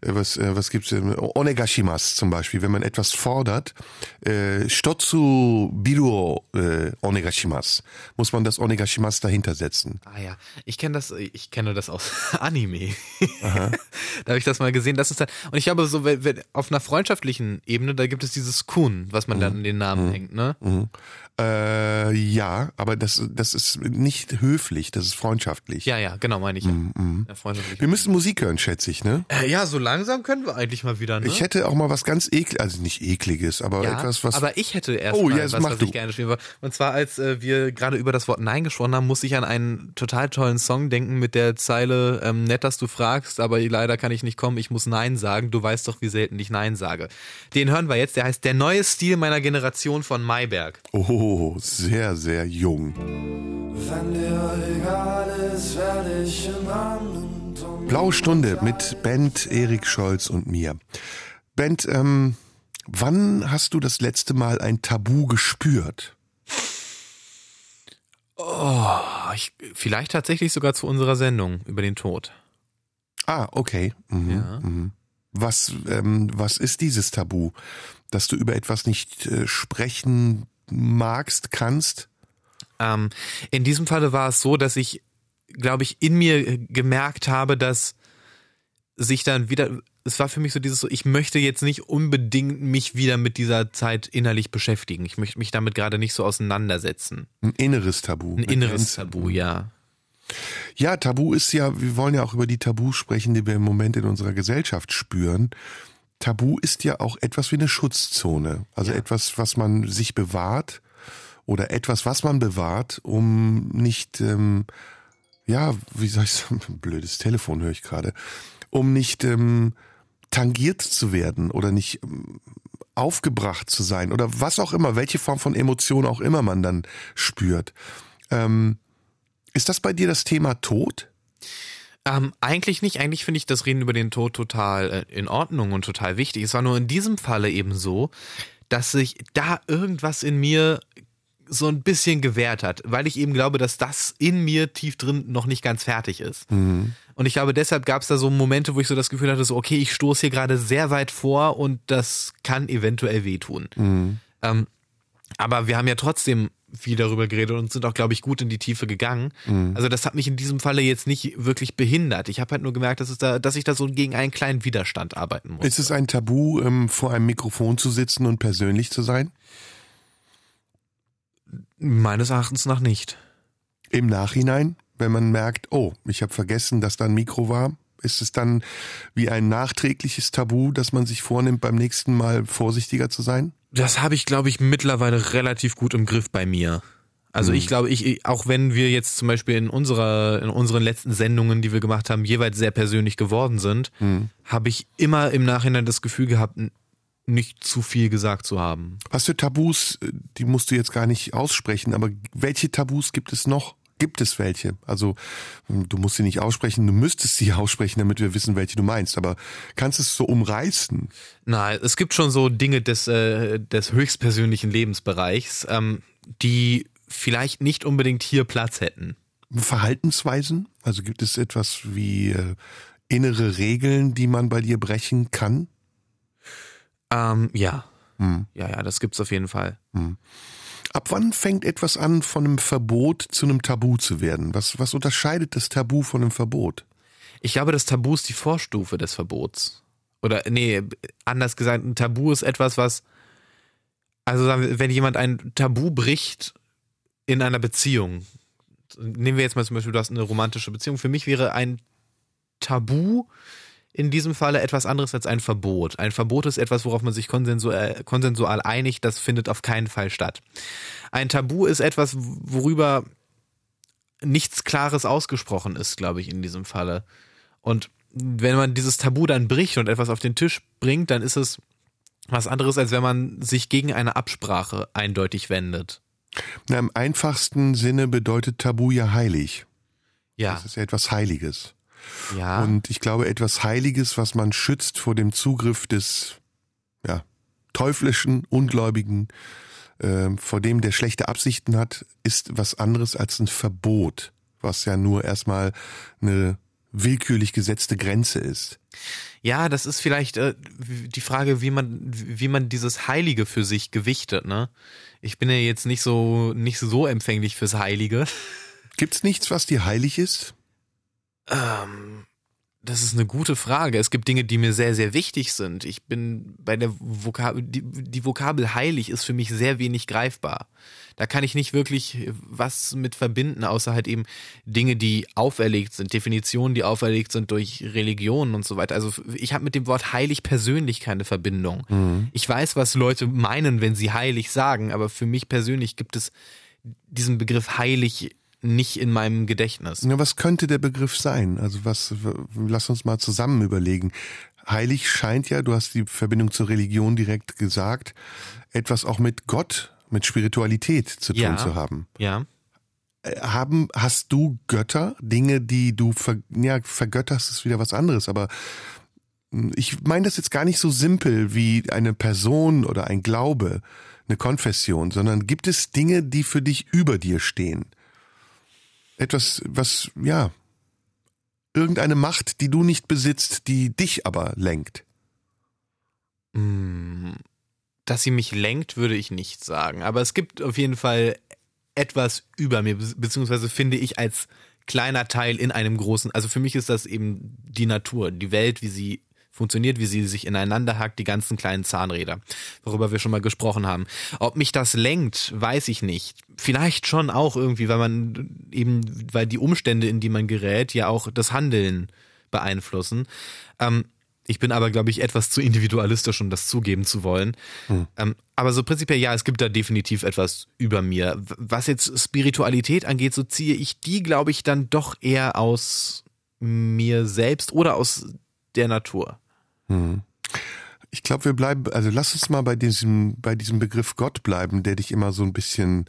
äh, was, äh, was gibt's, ähm, Onegashimasu zum Beispiel, wenn man etwas fordert, äh, Stotsu biru äh, Onegashimasu, muss man das Onegashimasu dahinter setzen. Ah ja, ich kenne das, ich kenne das aus Anime. da habe ich das mal gesehen. Das ist dann, und ich glaube, so wenn, wenn, auf einer freundschaftlichen Ebene, da gibt es dieses Kun, was man dann in den Namen hängt, ne? Äh, ja, aber das, das ist nicht höflich, das ist freundschaftlich. Ja, ja, genau, meine ich. Ja. Ja, freundschaftlich. Wir müssen Musik hören, schätze ich, ne? Äh, ja, so langsam können wir eigentlich mal wieder, ne? Ich hätte auch mal was ganz ekliges, also nicht ekliges, aber ja, etwas, was. aber ich hätte erst Oh, mal ja, das was, was ich gerne spielen wollte. Und zwar, als äh, wir gerade über das Wort Nein gesprochen haben, muss ich an einen total tollen Song denken mit der Zeile, ähm, nett, dass du fragst, aber leider kann ich nicht kommen, ich muss Nein sagen, du weißt doch, wie selten ich Nein sage. Den hören wir jetzt, der heißt Der neue Stil meiner Generation von Mayberg. Oh, sehr, sehr jung. Wenn dir egal ist, werde ich in und Blaue Stunde mit Bent, Erik Scholz und mir. Bent, ähm, wann hast du das letzte Mal ein Tabu gespürt? Oh, ich, vielleicht tatsächlich sogar zu unserer Sendung über den Tod. Ah, okay. Mhm, Ja. mhm. Was, ähm, was ist dieses Tabu? Dass du über etwas nicht äh, sprechen magst, kannst? Ähm, in diesem Falle war es so, dass ich, glaube ich, in mir gemerkt habe, dass sich dann wieder, es war für mich so dieses so, ich möchte jetzt nicht unbedingt mich wieder mit dieser Zeit innerlich beschäftigen. Ich möchte mich damit gerade nicht so auseinandersetzen. Ein inneres Tabu. Ein inneres Tabu, ja. Ja, Tabu ist ja, wir wollen ja auch über die Tabus sprechen, die wir im Moment in unserer Gesellschaft spüren. Tabu ist ja auch etwas wie eine Schutzzone. Also Ja. etwas, was man sich bewahrt oder etwas, was man bewahrt, um nicht, ähm, ja, wie soll ich sagen, blödes Telefon höre ich gerade, um nicht ähm, tangiert zu werden oder nicht ähm, aufgebracht zu sein oder was auch immer, welche Form von Emotion auch immer man dann spürt. Ähm, ist das bei dir das Thema Tod? Ähm, eigentlich nicht. Eigentlich finde ich das Reden über den Tod total äh, in Ordnung und total wichtig. Es war nur in diesem Falle eben so, dass sich da irgendwas in mir so ein bisschen gewehrt hat, weil ich eben glaube, dass das in mir tief drin noch nicht ganz fertig ist. Und ich glaube, deshalb gab es da so Momente, wo ich so das Gefühl hatte, so, okay, ich stoße hier gerade sehr weit vor und das kann eventuell wehtun. Ähm, aber wir haben ja trotzdem viel darüber geredet und sind auch, glaube ich, gut in die Tiefe gegangen. Also das hat mich in diesem Falle jetzt nicht wirklich behindert. Ich habe halt nur gemerkt, dass, es da, dass ich da so gegen einen kleinen Widerstand arbeiten muss. Ist es ein Tabu, ähm, vor einem Mikrofon zu sitzen und persönlich zu sein? Meines Erachtens nach nicht. Im Nachhinein, wenn man merkt, oh, ich habe vergessen, dass da ein Mikro war, ist es dann wie ein nachträgliches Tabu, dass man sich vornimmt, beim nächsten Mal vorsichtiger zu sein? Das habe ich, glaube ich, mittlerweile relativ gut im Griff bei mir. Also ich glaube, ich, auch wenn wir jetzt zum Beispiel in unserer, in unseren letzten Sendungen, die wir gemacht haben, jeweils sehr persönlich geworden sind, habe ich immer im Nachhinein das Gefühl gehabt, nicht zu viel gesagt zu haben. Was für Tabus, äh, die musst du jetzt gar nicht aussprechen, aber welche Tabus gibt es noch? Gibt es welche? Also ähm, du musst sie nicht aussprechen, du müsstest sie aussprechen, damit wir wissen, welche du meinst. Aber kannst du es so umreißen? Na, es gibt schon so Dinge des, äh, des höchstpersönlichen Lebensbereichs, ähm, die vielleicht nicht unbedingt hier Platz hätten. Verhaltensweisen? Also gibt es etwas wie äh, innere Regeln, die man bei dir brechen kann? Ähm, ja. Hm. Ja, ja, das gibt's auf jeden Fall. Ab wann fängt etwas an, von einem Verbot zu einem Tabu zu werden? Was, was unterscheidet das Tabu von einem Verbot? Ich glaube, das Tabu ist die Vorstufe des Verbots. Oder, nee, anders gesagt, ein Tabu ist etwas, was, also wenn jemand ein Tabu bricht in einer Beziehung, nehmen wir jetzt mal zum Beispiel, du hast eine romantische Beziehung, für mich wäre ein Tabu in diesem Falle etwas anderes als ein Verbot. Ein Verbot ist etwas, worauf man sich konsensual, konsensual einigt, das findet auf keinen Fall statt. Ein Tabu ist etwas, worüber nichts Klares ausgesprochen ist, glaube ich, in diesem Falle. Und wenn man dieses Tabu dann bricht und etwas auf den Tisch bringt, dann ist es was anderes, als wenn man sich gegen eine Absprache eindeutig wendet. Na, Im einfachsten Sinne bedeutet Tabu ja heilig. Ja, Das ist ja etwas Heiliges. Ja. Und ich glaube, etwas Heiliges, was man schützt vor dem Zugriff des ja, teuflischen, Ungläubigen, ähm, vor dem der schlechte Absichten hat, ist was anderes als ein Verbot, was ja nur erstmal eine willkürlich gesetzte Grenze ist. Ja, das ist vielleicht äh, die Frage, wie man, wie man dieses Heilige für sich gewichtet, ne? Ich bin ja jetzt nicht so, nicht so empfänglich fürs Heilige. Gibt's nichts, was dir heilig ist? Ähm, das ist eine gute Frage. Es gibt Dinge, die mir sehr, sehr wichtig sind. Ich bin bei der Vokabel, die, die Vokabel heilig ist für mich sehr wenig greifbar. Da kann ich nicht wirklich was mit verbinden, außer halt eben Dinge, die auferlegt sind, Definitionen, die auferlegt sind durch Religionen und so weiter. Also ich habe mit dem Wort heilig persönlich keine Verbindung. Ich weiß, was Leute meinen, wenn sie heilig sagen, aber für mich persönlich gibt es diesen Begriff heilig nicht in meinem Gedächtnis. Na, was könnte der Begriff sein? Also was, lass uns mal zusammen überlegen. Heilig scheint ja, du hast die Verbindung zur Religion direkt gesagt, etwas auch mit Gott, mit Spiritualität zu tun Ja. zu haben. Ja. Äh, Haben, hast du Götter, Dinge, die du ver, ja, vergötterst, ist wieder was anderes, aber mh, ich meine das jetzt gar nicht so simpel wie eine Person oder ein Glaube, eine Konfession, sondern gibt es Dinge, die für dich über dir stehen? Etwas, was, ja, irgendeine Macht, die du nicht besitzt, die dich aber lenkt. Mm, dass sie mich lenkt, würde ich nicht sagen. Aber es gibt auf jeden Fall etwas über mir, beziehungsweise finde ich als kleiner Teil in einem großen, also für mich ist das eben die Natur, die Welt, wie sie funktioniert, wie sie sich ineinander hackt, die ganzen kleinen Zahnräder, worüber wir schon mal gesprochen haben. Ob mich das lenkt, weiß ich nicht. Vielleicht schon auch irgendwie, weil man eben, weil die Umstände, in die man gerät, ja auch das Handeln beeinflussen. Ähm, ich bin aber, glaube ich, etwas zu individualistisch, um das zugeben zu wollen. Hm. Ähm, aber so prinzipiell ja, es gibt da definitiv etwas über mir. Was jetzt Spiritualität angeht, so ziehe ich die, glaube ich, dann doch eher aus mir selbst oder aus der Natur. Hm. Ich glaube, wir bleiben, also lass uns mal bei diesem, bei diesem Begriff Gott bleiben, der dich immer so ein bisschen,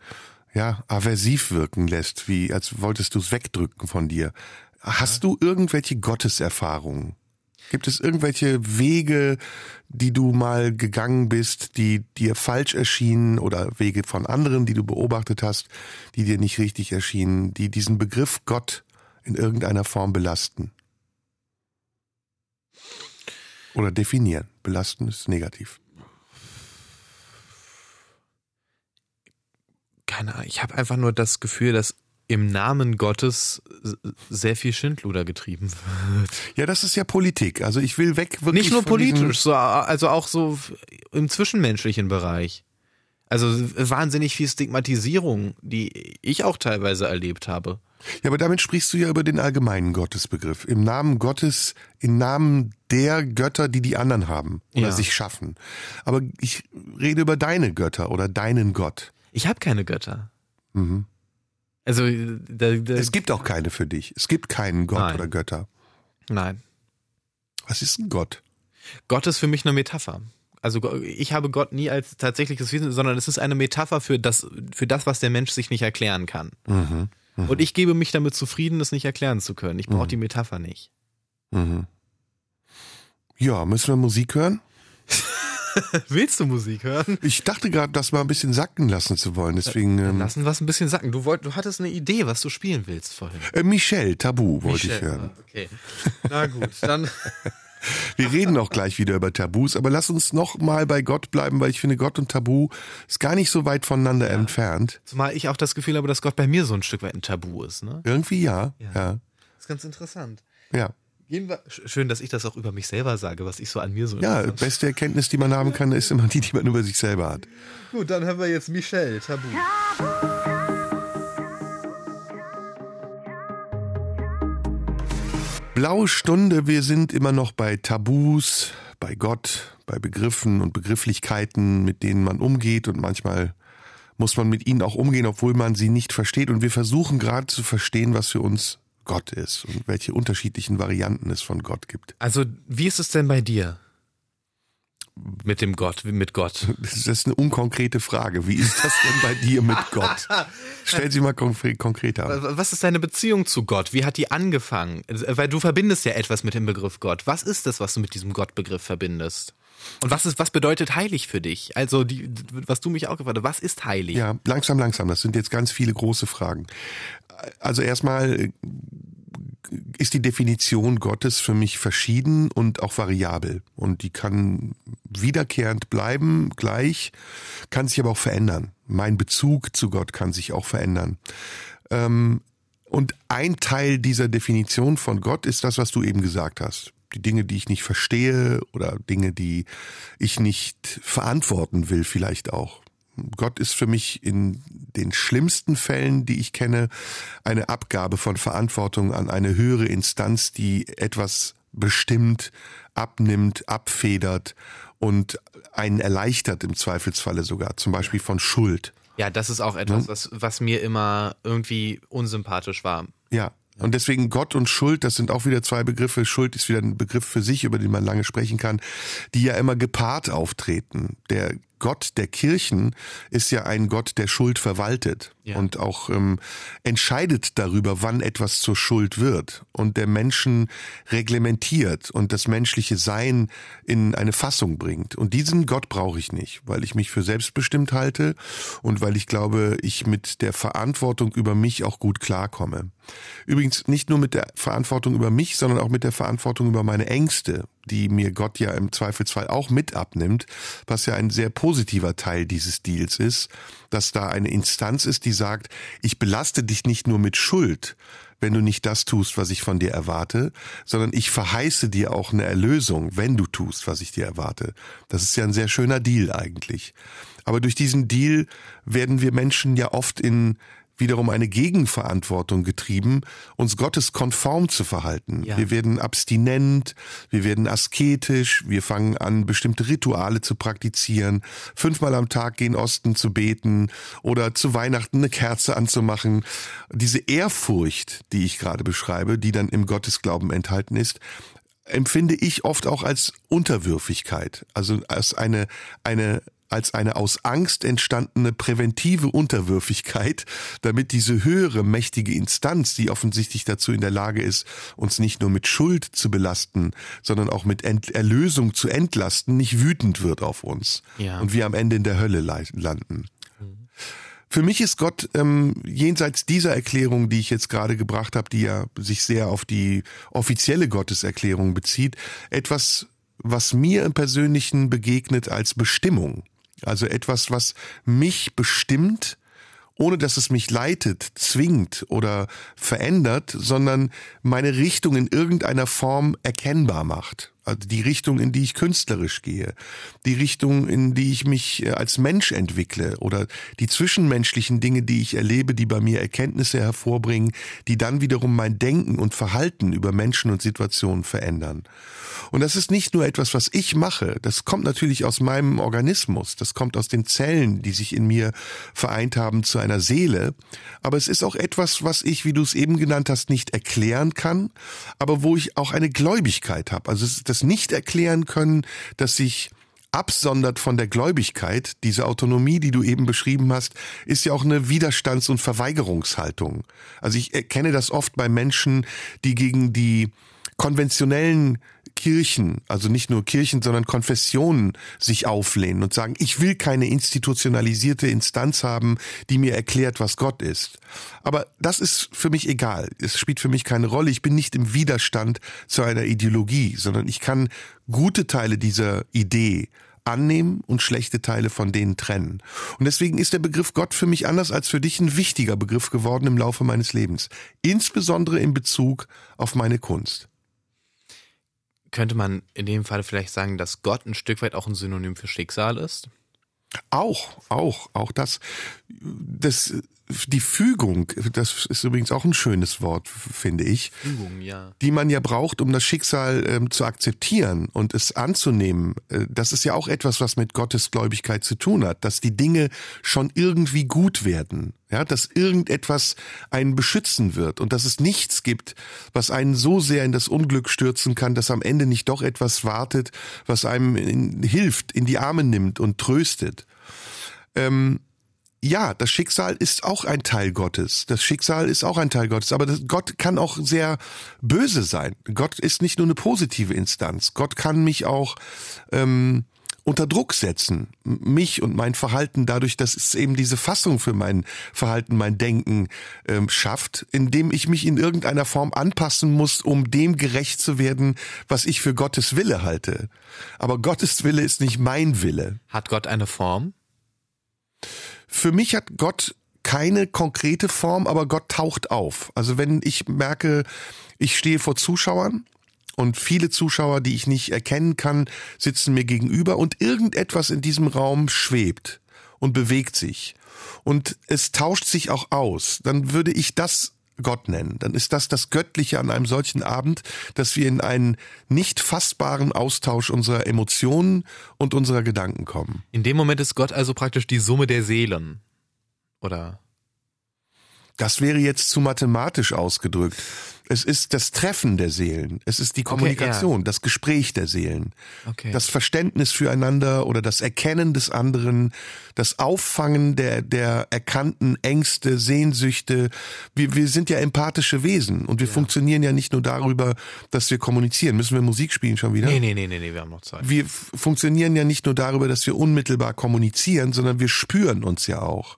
ja, aversiv wirken lässt, wie als wolltest du es wegdrücken von dir. Hast du irgendwelche Gotteserfahrungen? Gibt es irgendwelche Wege, die du mal gegangen bist, die dir falsch erschienen oder Wege von anderen, die du beobachtet hast, die dir nicht richtig erschienen, die diesen Begriff Gott in irgendeiner Form belasten? Oder definieren. Belasten ist negativ. Keine Ahnung. Ich habe einfach nur das Gefühl, dass im Namen Gottes sehr viel Schindluder getrieben wird. Ja, das ist ja Politik. Also ich will weg wirklich. Nicht nur politisch, so, also auch so im zwischenmenschlichen Bereich. Also wahnsinnig viel Stigmatisierung, die ich auch teilweise erlebt habe. Ja, aber damit sprichst du ja über den allgemeinen Gottesbegriff. Im Namen Gottes, im Namen der Götter, die die anderen haben oder ja. sich schaffen. Aber ich rede über deine Götter oder deinen Gott. Ich habe keine Götter. Mhm. Also da, da, es gibt auch keine für dich. Es gibt keinen Gott Nein. oder Götter. Nein. Was ist ein Gott? Gott ist für mich eine Metapher. Also ich habe Gott nie als tatsächliches Wesen, sondern es ist eine Metapher für das, für das, was der Mensch sich nicht erklären kann. Mhm. Mhm. Und ich gebe mich damit zufrieden, das nicht erklären zu können. Ich brauche mhm. die Metapher nicht. Mhm. Ja, müssen wir Musik hören? Willst du Musik hören? Ich dachte gerade, das mal ein bisschen sacken lassen zu wollen. Deswegen ähm, lassen wir es ein bisschen sacken. Du, wollt, du hattest eine Idee, was du spielen willst vorhin. Äh, Michel, Tabu wollte ich hören. Ah, okay. Na gut, dann. Wir reden auch gleich wieder über Tabus, aber lass uns noch mal bei Gott bleiben, weil ich finde, Gott und Tabu ist gar nicht so weit voneinander ja. entfernt. Zumal ich auch das Gefühl habe, dass Gott bei mir so ein Stück weit ein Tabu ist. Ne? Irgendwie ja. ja. ja. Das ist ganz interessant. Ja. Schön, dass ich das auch über mich selber sage, was ich so an mir so. Ja, beste Erkenntnis, die man haben kann, ist immer die, die man über sich selber hat. Gut, dann haben wir jetzt Michelle, Tabu. Blaue Stunde, wir sind immer noch bei Tabus, bei Gott, bei Begriffen und Begrifflichkeiten, mit denen man umgeht und manchmal muss man mit ihnen auch umgehen, obwohl man sie nicht versteht. Und wir versuchen gerade zu verstehen, was für uns Gott ist und welche unterschiedlichen Varianten es von Gott gibt. Also, wie ist es denn bei dir? Mit dem Gott, mit Gott. Das ist eine unkonkrete Frage. Wie ist das denn bei dir mit Gott? Stell sie mal konkreter. Was ist deine Beziehung zu Gott? Wie hat die angefangen? Weil du verbindest ja etwas mit dem Begriff Gott. Was ist das, was du mit diesem Gottbegriff verbindest? Und was ist, was bedeutet heilig für dich? Also, die, was du mich auch gefragt hast, was ist heilig? Ja, langsam, langsam. Das sind jetzt ganz viele große Fragen. Also erstmal ist die Definition Gottes für mich verschieden und auch variabel. Und die kann wiederkehrend bleiben, gleich, kann sich aber auch verändern. Mein Bezug zu Gott kann sich auch verändern. Ähm, und ein Teil dieser Definition von Gott ist das, was du eben gesagt hast. Die Dinge, die ich nicht verstehe oder Dinge, die ich nicht verantworten will, vielleicht auch. Gott ist für mich in den schlimmsten Fällen, die ich kenne, eine Abgabe von Verantwortung an eine höhere Instanz, die etwas bestimmt, abnimmt, abfedert und einen erleichtert im Zweifelsfalle sogar, zum Beispiel von Schuld. Ja, das ist auch etwas, was, was mir immer irgendwie unsympathisch war. Ja, und deswegen Gott und Schuld, das sind auch wieder zwei Begriffe. Schuld ist wieder ein Begriff für sich, über den man lange sprechen kann, die ja immer gepaart auftreten. Der Gott der Kirchen ist ja ein Gott, der Schuld verwaltet ja. und auch ähm, entscheidet darüber, wann etwas zur Schuld wird und der Menschen reglementiert und das menschliche Sein in eine Fassung bringt. Und diesen Gott brauche ich nicht, weil ich mich für selbstbestimmt halte und weil ich glaube, ich mit der Verantwortung über mich auch gut klarkomme. Übrigens nicht nur mit der Verantwortung über mich, sondern auch mit der Verantwortung über meine Ängste, die mir Gott ja im Zweifelsfall auch mit abnimmt, was ja ein sehr positiver Teil dieses Deals ist, dass da eine Instanz ist, die sagt, ich belaste dich nicht nur mit Schuld, wenn du nicht das tust, was ich von dir erwarte, sondern ich verheiße dir auch eine Erlösung, wenn du tust, was ich dir erwarte. Das ist ja ein sehr schöner Deal eigentlich. Aber durch diesen Deal werden wir Menschen ja oft in wiederum eine Gegenverantwortung getrieben, uns Gottes konform zu verhalten. Ja. Wir werden abstinent, wir werden asketisch, wir fangen an, bestimmte Rituale zu praktizieren, fünfmal am Tag gehen Osten zu beten oder zu Weihnachten eine Kerze anzumachen. Diese Ehrfurcht, die ich gerade beschreibe, die dann im Gottesglauben enthalten ist, empfinde ich oft auch als Unterwürfigkeit, also als eine, eine als eine aus Angst entstandene präventive Unterwürfigkeit, damit diese höhere mächtige Instanz, die offensichtlich dazu in der Lage ist, uns nicht nur mit Schuld zu belasten, sondern auch mit Ent Erlösung zu entlasten, nicht wütend wird auf uns ja. und wir am Ende in der Hölle landen. Für mich ist Gott ähm, jenseits dieser Erklärung, die ich jetzt gerade gebracht habe, die ja sich sehr auf die offizielle Gotteserklärung bezieht, etwas, was mir im Persönlichen begegnet als Bestimmung. Also etwas, was mich bestimmt, ohne dass es mich leitet, zwingt oder verändert, sondern meine Richtung in irgendeiner Form erkennbar macht. Also die Richtung, in die ich künstlerisch gehe, die Richtung, in die ich mich äh, als Mensch entwickle oder die zwischenmenschlichen Dinge, die ich erlebe, die bei mir Erkenntnisse hervorbringen, die dann wiederum mein Denken und Verhalten über Menschen und Situationen verändern. Und das ist nicht nur etwas, was ich mache, das kommt natürlich aus meinem Organismus, das kommt aus den Zellen, die sich in mir vereint haben zu einer Seele, aber es ist auch etwas, was ich, wie du es eben genannt hast, nicht erklären kann, aber wo ich auch eine Gläubigkeit habe. Also das nicht erklären können, dass sich absondert von der Gläubigkeit, diese Autonomie, die du eben beschrieben hast, ist ja auch eine Widerstands- und Verweigerungshaltung. Also ich erkenne das oft bei Menschen, die gegen die konventionellen Kirchen, also nicht nur Kirchen, sondern Konfessionen sich auflehnen und sagen, ich will keine institutionalisierte Instanz haben, die mir erklärt, was Gott ist. Aber das ist für mich egal. Es spielt für mich keine Rolle. Ich bin nicht im Widerstand zu einer Ideologie, sondern ich kann gute Teile dieser Idee annehmen und schlechte Teile von denen trennen. Und deswegen ist der Begriff Gott für mich anders als für dich ein wichtiger Begriff geworden im Laufe meines Lebens. Insbesondere in Bezug auf meine Kunst könnte man in dem Fall vielleicht sagen, dass Gott ein Stück weit auch ein Synonym für Schicksal ist? Auch, auch, auch das, das die Fügung, das ist übrigens auch ein schönes Wort, finde ich. Fügung, ja. Die man ja braucht, um das Schicksal ähm, zu akzeptieren und es anzunehmen. Äh, das ist ja auch etwas, was mit Gottesgläubigkeit zu tun hat, dass die Dinge schon irgendwie gut werden. Ja, dass irgendetwas einen beschützen wird und dass es nichts gibt, was einen so sehr in das Unglück stürzen kann, dass am Ende nicht doch etwas wartet, was einem in, hilft, in die Arme nimmt und tröstet. Ähm, ja, das Schicksal ist auch ein Teil Gottes. Das Schicksal ist auch ein Teil Gottes. Aber das, Gott kann auch sehr böse sein. Gott ist nicht nur eine positive Instanz. Gott kann mich auch ähm, unter Druck setzen. Mich und mein Verhalten dadurch, dass es eben diese Fassung für mein Verhalten, mein Denken ähm, schafft, indem ich mich in irgendeiner Form anpassen muss, um dem gerecht zu werden, was ich für Gottes Wille halte. Aber Gottes Wille ist nicht mein Wille. Hat Gott eine Form? Für mich hat Gott keine konkrete Form, aber Gott taucht auf. Also wenn ich merke, ich stehe vor Zuschauern und viele Zuschauer, die ich nicht erkennen kann, sitzen mir gegenüber und irgendetwas in diesem Raum schwebt und bewegt sich und es tauscht sich auch aus, dann würde ich das Gott nennen. Dann ist das das Göttliche an einem solchen Abend, dass wir in einen nicht fassbaren Austausch unserer Emotionen und unserer Gedanken kommen. In dem Moment ist Gott also praktisch die Summe der Seelen. Oder? Das wäre jetzt zu mathematisch ausgedrückt. Es ist das Treffen der Seelen. Es ist die Kommunikation, okay, ja. das Gespräch der Seelen. Okay. Das Verständnis füreinander oder das Erkennen des anderen, das Auffangen der, der erkannten Ängste, Sehnsüchte. Wir, wir sind ja empathische Wesen und wir ja. funktionieren ja nicht nur darüber, dass wir kommunizieren. Müssen wir Musik spielen schon wieder? Nee, nee, nee, nee, nee wir haben noch Zeit. Wir funktionieren ja nicht nur darüber, dass wir unmittelbar kommunizieren, sondern wir spüren uns ja auch.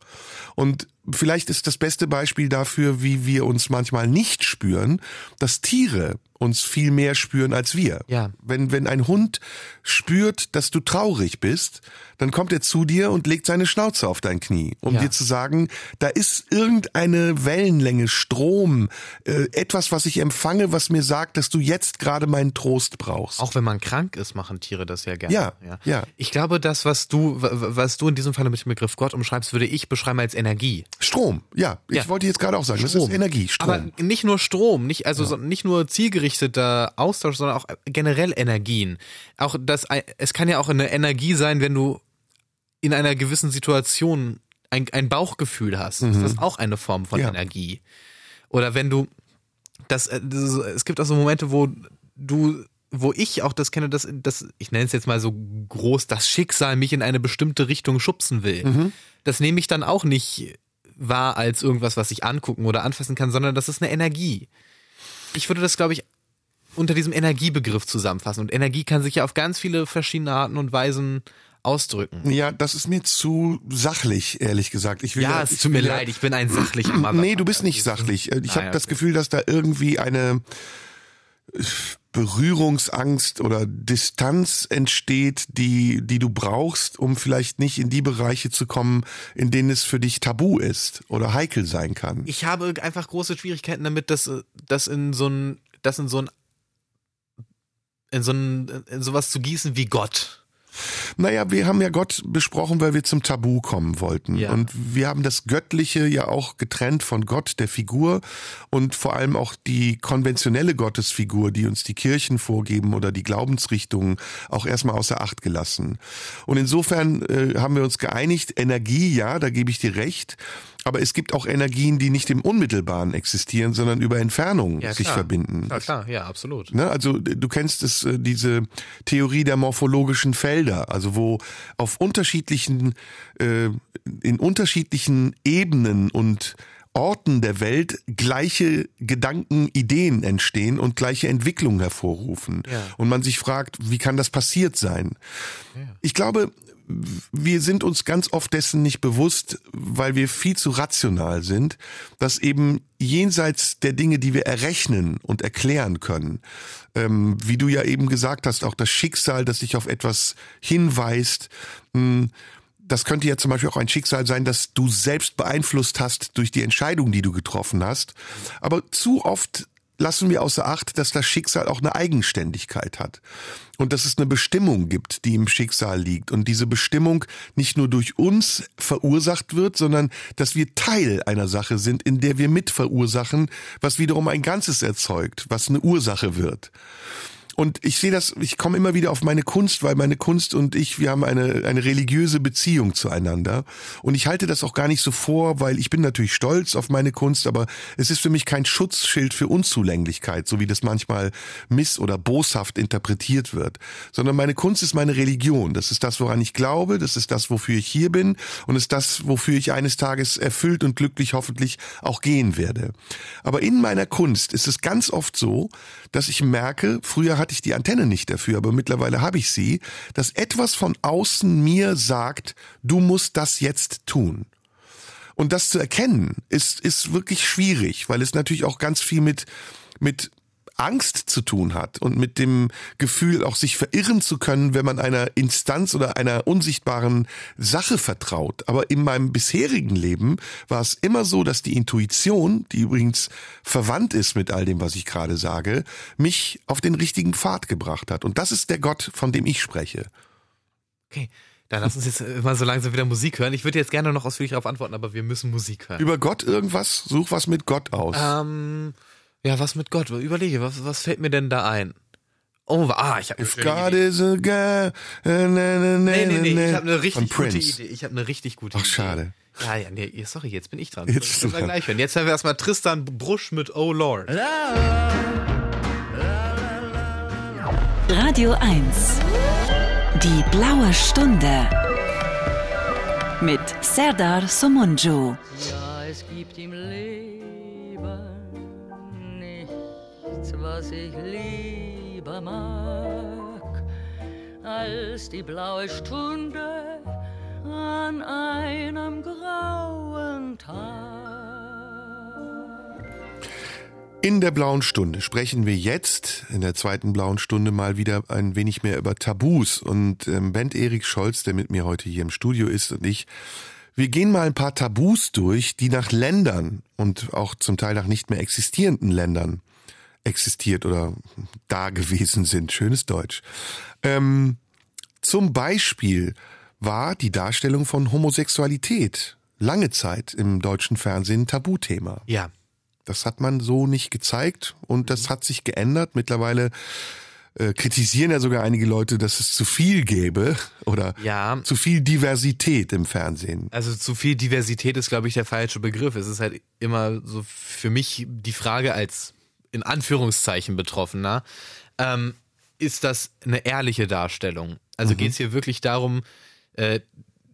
Und vielleicht ist das beste Beispiel dafür, wie wir uns manchmal nicht spüren, dass Tiere uns viel mehr spüren als wir. Ja. Wenn, wenn ein Hund spürt, dass du traurig bist, dann kommt er zu dir und legt seine Schnauze auf dein Knie, um Ja. dir zu sagen, da ist irgendeine Wellenlänge, Strom, äh, etwas, was ich empfange, was mir sagt, dass du jetzt gerade meinen Trost brauchst. Auch wenn man krank ist, machen Tiere das ja gerne. Ja, ja. Ich glaube, das, was du, was du in diesem Fall mit dem Begriff Gott umschreibst, würde ich beschreiben als Energie. Strom, ja. Ich Ja. wollte jetzt gerade auch sagen, das ist Energie, Strom. Aber nicht nur Strom, nicht, also so, nicht nur zielgerichteter Austausch, sondern auch generell Energien. Auch das, es kann ja auch eine Energie sein, wenn du in einer gewissen Situation ein, ein Bauchgefühl hast. Das ist auch eine Form von Ja. Energie. Oder wenn du, das, äh, das, es gibt auch so Momente, wo du, wo ich auch das kenne, dass, dass ich nenne es jetzt mal so groß, das Schicksal mich in eine bestimmte Richtung schubsen will. Das nehme ich dann auch nicht wahr als irgendwas, was ich angucken oder anfassen kann, sondern das ist eine Energie. Ich würde das, glaube ich, unter diesem Energiebegriff zusammenfassen. Und Energie kann sich ja auf ganz viele verschiedene Arten und Weisen ausdrücken. ja, das ist mir zu sachlich, ehrlich gesagt. Ich will Ja, es tut mir ja- leid, ich bin ein sachlicher Mann. Nee, du bist nicht sachlich. Ich Ah, habe ja, das okay. Gefühl, dass da irgendwie eine äh, Berührungsangst oder Distanz entsteht, die, die du brauchst, um vielleicht nicht in die Bereiche zu kommen, in denen es für dich tabu ist oder heikel sein kann. Ich habe einfach große Schwierigkeiten damit, dass äh, das in so ein, das in so ein, in so ein, in sowas zu gießen wie Gott. Naja, wir haben ja Gott besprochen, weil wir zum Tabu kommen wollten. Ja. Und wir haben das Göttliche ja auch getrennt von Gott, der Figur und vor allem auch die konventionelle Gottesfigur, die uns die Kirchen vorgeben oder die Glaubensrichtungen auch erstmal außer Acht gelassen. Und insofern äh, haben wir uns geeinigt, Energie, ja, da gebe ich dir recht. Aber es gibt auch Energien, die nicht im Unmittelbaren existieren, sondern über Entfernung sich verbinden. Ja, klar, ja, absolut. Ne, also du kennst es, äh, diese Theorie der morphologischen Felder, also wo auf unterschiedlichen, äh, in unterschiedlichen Ebenen und Orten der Welt gleiche Gedanken, Ideen entstehen und gleiche Entwicklungen hervorrufen. Ja. Und man sich fragt, wie kann das passiert sein? Ich glaube, wir sind uns ganz oft dessen nicht bewusst, weil wir viel zu rational sind, dass eben jenseits der Dinge, die wir errechnen und erklären können, ähm, wie du ja eben gesagt hast, auch das Schicksal, das sich auf etwas hinweist, mh, das könnte ja zum Beispiel auch ein Schicksal sein, das du selbst beeinflusst hast durch die Entscheidung, die du getroffen hast. Aber zu oft lassen wir außer Acht, dass das Schicksal auch eine Eigenständigkeit hat. Und dass es eine Bestimmung gibt, die im Schicksal liegt. Und diese Bestimmung nicht nur durch uns verursacht wird, sondern dass wir Teil einer Sache sind, in der wir mit verursachen, was wiederum ein Ganzes erzeugt, was eine Ursache wird. Und ich sehe das, ich komme immer wieder auf meine Kunst, weil meine Kunst und ich, wir haben eine, eine religiöse Beziehung zueinander. Und ich halte das auch gar nicht so vor, weil ich bin natürlich stolz auf meine Kunst, aber es ist für mich kein Schutzschild für Unzulänglichkeit, so wie das manchmal miss- oder boshaft interpretiert wird. Sondern meine Kunst ist meine Religion. Das ist das, woran ich glaube, das ist das, wofür ich hier bin und ist das, wofür ich eines Tages erfüllt und glücklich hoffentlich auch gehen werde. Aber in meiner Kunst ist es ganz oft so, dass ich merke, früher hatte ich die Antenne nicht dafür, aber mittlerweile habe ich sie, dass etwas von außen mir sagt, du musst das jetzt tun. Und das zu erkennen, ist, ist wirklich schwierig, weil es natürlich auch ganz viel mit, mit Angst zu tun hat und mit dem Gefühl, auch sich verirren zu können, wenn man einer Instanz oder einer unsichtbaren Sache vertraut. Aber in meinem bisherigen Leben war es immer so, dass die Intuition, die übrigens verwandt ist mit all dem, was ich gerade sage, mich auf den richtigen Pfad gebracht hat. Und das ist der Gott, von dem ich spreche. Okay, dann lass uns jetzt mal so langsam wieder Musik hören. Ich würde jetzt gerne noch ausführlich darauf antworten, aber wir müssen Musik hören. Über Gott irgendwas? Such was mit Gott aus. Ähm, ja, was mit Gott? Überlege, was, was fällt mir denn da ein? Oh, ah, ich habe If God is a guy. na, na, na, Nee, nee, nee, ich habe eine richtig gute. Idee. Ich habe eine richtig gute Ach, Idee. schade. Ja, ja, nee, sorry, jetzt bin ich dran. Jetzt bist du wir dran. gleich hören. Jetzt hören wir erstmal Tristan Brusch mit Oh Lord. Radio 1. Die blaue Stunde. Mit Serdar Somunju. Ja, es gibt im Leben nichts, was ich lieber mag, als die blaue Stunde an einem grauen Tag. In der blauen Stunde sprechen wir jetzt in der zweiten blauen Stunde mal wieder ein wenig mehr über Tabus und ähm, Bent Erik Scholz, der mit mir heute hier im Studio ist und ich, wir gehen mal ein paar Tabus durch, die nach Ländern und auch zum Teil nach nicht mehr existierenden Ländern existiert oder da gewesen sind. Schönes Deutsch. Ähm, zum Beispiel war die Darstellung von Homosexualität lange Zeit im deutschen Fernsehen Tabuthema. Ja. Das hat man so nicht gezeigt und das hat sich geändert. Mittlerweile äh, kritisieren ja sogar einige Leute, dass es zu viel gäbe oder Ja. zu viel Diversität im Fernsehen. Also zu viel Diversität ist, glaube ich, der falsche Begriff. Es ist halt immer so für mich die Frage als in Anführungszeichen Betroffener, ähm, ist das eine ehrliche Darstellung? Also geht es hier wirklich darum, äh,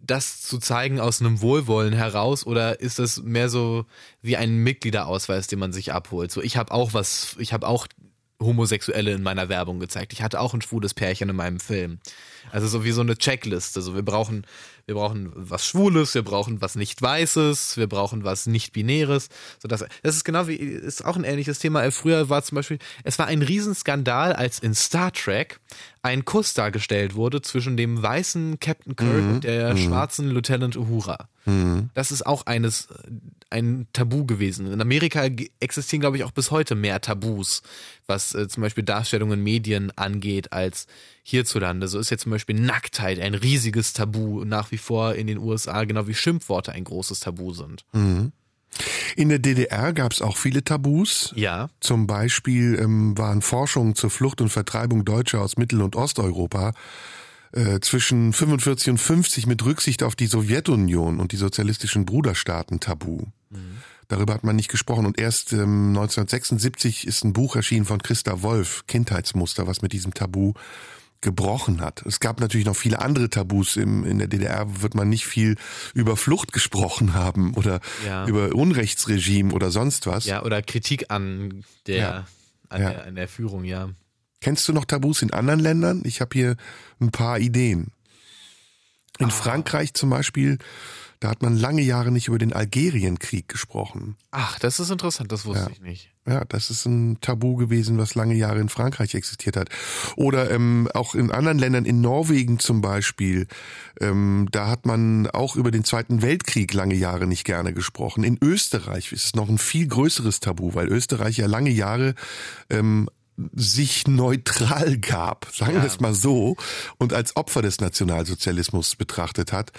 das zu zeigen aus einem Wohlwollen heraus oder ist das mehr so wie ein Mitgliederausweis, den man sich abholt? So, ich habe auch was, ich habe auch Homosexuelle in meiner Werbung gezeigt. Ich hatte auch ein schwules Pärchen in meinem Film. Also so wie so eine Checkliste. So wir brauchen, wir brauchen was Schwules, wir brauchen was nicht Weißes, wir brauchen was nicht Binäres. So das, das ist genau wie ist auch ein ähnliches Thema. Äh, Früher war zum Beispiel, es war ein Riesenskandal, als in Star Trek ein Kuss dargestellt wurde zwischen dem weißen Captain Kirk und der schwarzen Lieutenant Uhura. Das ist auch eines ein Tabu gewesen. In Amerika existieren, glaube ich, auch bis heute mehr Tabus, was äh, zum Beispiel Darstellung in Medien angeht, als hierzulande. So ist jetzt zum Beispiel Nacktheit ein riesiges Tabu nach wie vor in den USA, genau wie Schimpfworte ein großes Tabu sind. In der DDR gab es auch viele Tabus. Ja. Zum Beispiel ähm, waren Forschungen zur Flucht und Vertreibung Deutscher aus Mittel- und Osteuropa äh, zwischen 45 und 50 mit Rücksicht auf die Sowjetunion und die sozialistischen Bruderstaaten tabu. Darüber hat man nicht gesprochen und erst ähm, 1976 ist ein Buch erschienen von Christa Wolf, Kindheitsmuster, was mit diesem Tabu gebrochen hat. Es gab natürlich noch viele andere Tabus. Im, in der DDR wird man nicht viel über Flucht gesprochen haben oder Ja. über Unrechtsregime oder sonst was. Ja, oder Kritik an der, Ja. An, Ja. der an der Führung, ja. Kennst du noch Tabus in anderen Ländern? Ich habe hier ein paar Ideen. In Frankreich zum Beispiel, da hat man lange Jahre nicht über den Algerienkrieg gesprochen. Ach, das ist interessant, das wusste Ja. ich nicht. Ja, das ist ein Tabu gewesen, was lange Jahre in Frankreich existiert hat. Oder ähm, auch in anderen Ländern, in Norwegen zum Beispiel, ähm, da hat man auch über den Zweiten Weltkrieg lange Jahre nicht gerne gesprochen. In Österreich ist es noch ein viel größeres Tabu, weil Österreich ja lange Jahre ähm, sich neutral gab, sagen wir es mal so, und als Opfer des Nationalsozialismus betrachtet hat.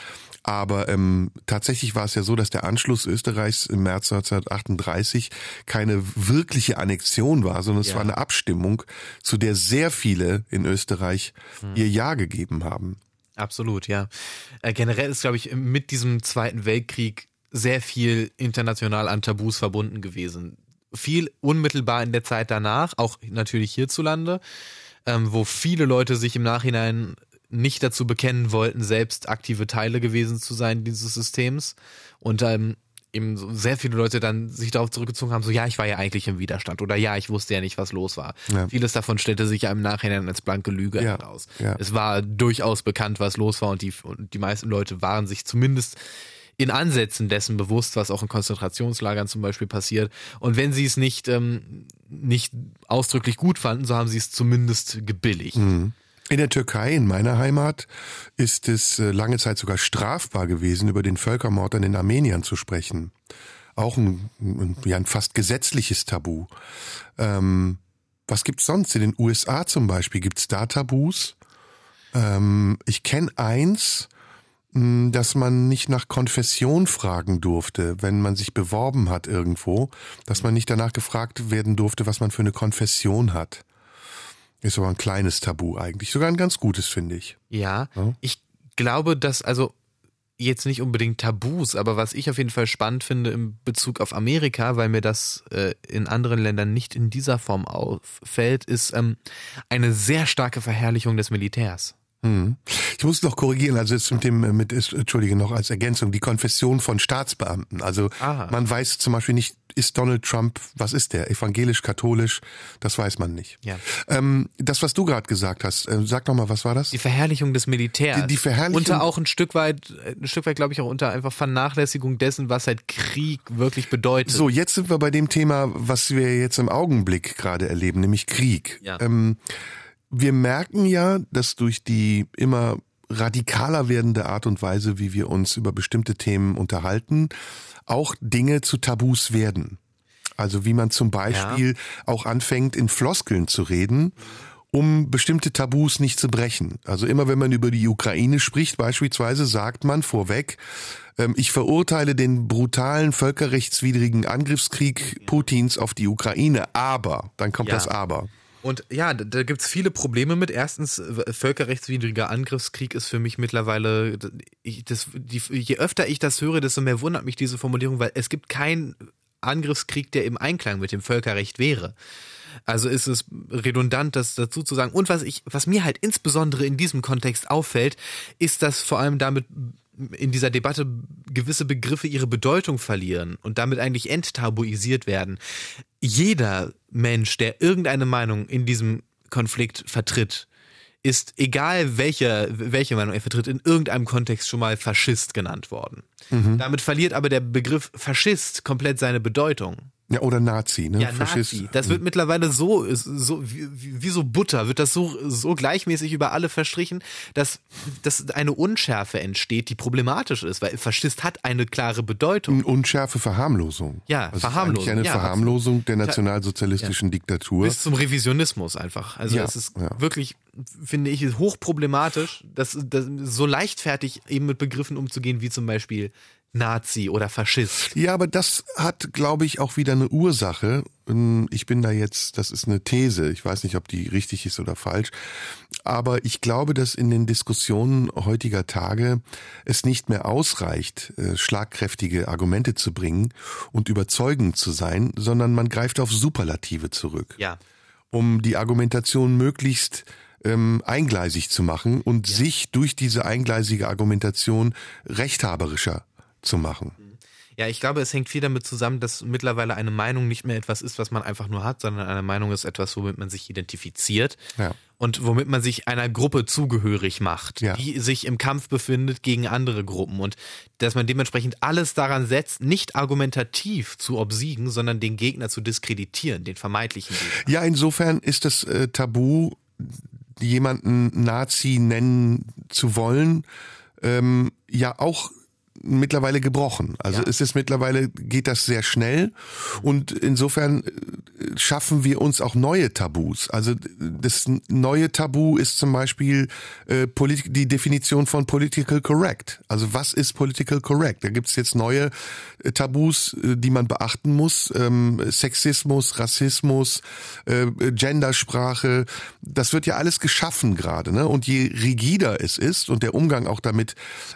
Aber ähm, tatsächlich war es ja so, dass der Anschluss Österreichs im März 1938 keine wirkliche Annexion war, sondern es Ja. war eine Abstimmung, zu der sehr viele in Österreich Hm. ihr Ja gegeben haben. Absolut, ja. Äh, generell ist, glaube ich, mit diesem Zweiten Weltkrieg sehr viel international an Tabus verbunden gewesen. Viel unmittelbar in der Zeit danach, auch natürlich hierzulande, ähm, wo viele Leute sich im Nachhinein nicht dazu bekennen wollten, selbst aktive Teile gewesen zu sein dieses Systems. Und ähm, eben so sehr viele Leute dann sich darauf zurückgezogen haben, so ja, ich war ja eigentlich im Widerstand oder ja, ich wusste ja nicht, was los war. Ja. Vieles davon stellte sich ja im Nachhinein als blanke Lüge Ja, heraus. ja. Es war durchaus bekannt, was los war und die, und die meisten Leute waren sich zumindest in Ansätzen dessen bewusst, was auch in Konzentrationslagern zum Beispiel passiert. Und wenn sie es nicht, ähm, nicht ausdrücklich gut fanden, so haben sie es zumindest gebilligt. In der Türkei, in meiner Heimat, ist es äh, lange Zeit sogar strafbar gewesen, über den Völkermord an den Armeniern zu sprechen. Auch ein, ein, ja, ein fast gesetzliches Tabu. Ähm, was gibt's sonst? In den USA zum Beispiel gibt's da Tabus. Ähm, ich kenne eins, dass man nicht nach Konfession fragen durfte, wenn man sich beworben hat irgendwo, dass man nicht danach gefragt werden durfte, was man für eine Konfession hat. Ist aber ein kleines Tabu eigentlich. Sogar ein ganz gutes, finde ich. Ja, Ja. ich glaube, dass also jetzt nicht unbedingt Tabus, aber was ich auf jeden Fall spannend finde in Bezug auf Amerika, weil mir das äh, in anderen Ländern nicht in dieser Form auffällt, ist ähm, eine sehr starke Verherrlichung des Militärs. Hm. Ich muss noch korrigieren, also jetzt mit dem, mit, entschuldige noch als Ergänzung, die Konfession von Staatsbeamten. Also Aha. man weiß zum Beispiel nicht, ist Donald Trump, was ist der, evangelisch, katholisch, das weiß man nicht. Ja. Ähm, das, was du gerade gesagt hast, äh, sag noch mal, was war das? Die Verherrlichung des Militärs. Die- die Verherrlichung- Unter auch ein Stück weit, ein Stück weit, glaube ich, auch unter einfach Vernachlässigung dessen, was halt Krieg wirklich bedeutet. So, jetzt sind wir bei dem Thema, was wir jetzt im Augenblick gerade erleben, nämlich Krieg. Ja. Ähm, wir merken ja, dass durch die immer radikaler werdende Art und Weise, wie wir uns über bestimmte Themen unterhalten, auch Dinge zu Tabus werden. Also wie man zum Beispiel auch anfängt, in Floskeln zu reden, um bestimmte Tabus nicht zu brechen. Also immer wenn man über die Ukraine spricht, beispielsweise, sagt man vorweg, ähm, ich verurteile den brutalen völkerrechtswidrigen Angriffskrieg Putins auf die Ukraine, aber, dann kommt Ja. das Aber. Und ja, da, da gibt's viele Probleme mit. Erstens, völkerrechtswidriger Angriffskrieg ist für mich mittlerweile, ich, das, die, je öfter ich das höre, desto mehr wundert mich diese Formulierung, weil es gibt keinen Angriffskrieg, der im Einklang mit dem Völkerrecht wäre. Also ist es redundant, das dazu zu sagen. Und was ich, was mir halt insbesondere in diesem Kontext auffällt, ist, dass vor allem damit in dieser Debatte gewisse Begriffe ihre Bedeutung verlieren und damit eigentlich enttabuisiert werden. Jeder Mensch, der irgendeine Meinung in diesem Konflikt vertritt, ist, egal welche, welche Meinung er vertritt, in irgendeinem Kontext schon mal Faschist genannt worden. Damit verliert aber der Begriff Faschist komplett seine Bedeutung. Ja, oder Nazi, ne? Ja, Faschist. Nazi. Das wird mittlerweile so, so wie, wie so Butter, wird das so, so gleichmäßig über alle verstrichen, dass, dass eine Unschärfe entsteht, die problematisch ist, weil Faschist hat eine klare Bedeutung. Unschärfe Verharmlosung. Ja, also ist Verharmlosung, eigentlich eine ja, Verharmlosung der nationalsozialistischen Diktatur. Bis zum Revisionismus einfach. Also Ja, es ist ja. wirklich, finde ich, hochproblematisch, dass, dass so leichtfertig eben mit Begriffen umzugehen, wie zum Beispiel Nazi oder Faschist. Ja, aber das hat, glaube ich, auch wieder eine Ursache. Ähm, Ich bin da jetzt, das ist eine These, ich weiß nicht, ob die richtig ist oder falsch, aber ich glaube, dass in den Diskussionen heutiger Tage es nicht mehr ausreicht, äh, schlagkräftige Argumente zu bringen und überzeugend zu sein, sondern man greift auf Superlative zurück Ja. um die Argumentation möglichst ähm, eingleisig zu machen und sich durch diese eingleisige Argumentation rechthaberischer zu machen. Ja, ich glaube, es hängt viel damit zusammen, dass mittlerweile eine Meinung nicht mehr etwas ist, was man einfach nur hat, sondern eine Meinung ist etwas, womit man sich identifiziert Ja. und womit man sich einer Gruppe zugehörig macht, Ja. die sich im Kampf befindet gegen andere Gruppen und dass man dementsprechend alles daran setzt, nicht argumentativ zu obsiegen, sondern den Gegner zu diskreditieren, den vermeintlichen Gegner. Ja, insofern ist das äh, Tabu, jemanden Nazi nennen zu wollen, ähm, ja auch mittlerweile gebrochen. Also Ja. es ist mittlerweile geht das sehr schnell und insofern äh, schaffen wir uns auch neue Tabus. Also das neue Tabu ist zum Beispiel äh, polit- die Definition von political correct. Also was ist political correct? Da gibt's jetzt neue äh, Tabus, äh, die man beachten muss. Ähm, Sexismus, Rassismus, äh, Gendersprache. Das wird ja alles geschaffen gerade. Ne? Und je rigider es ist und der Umgang auch damit,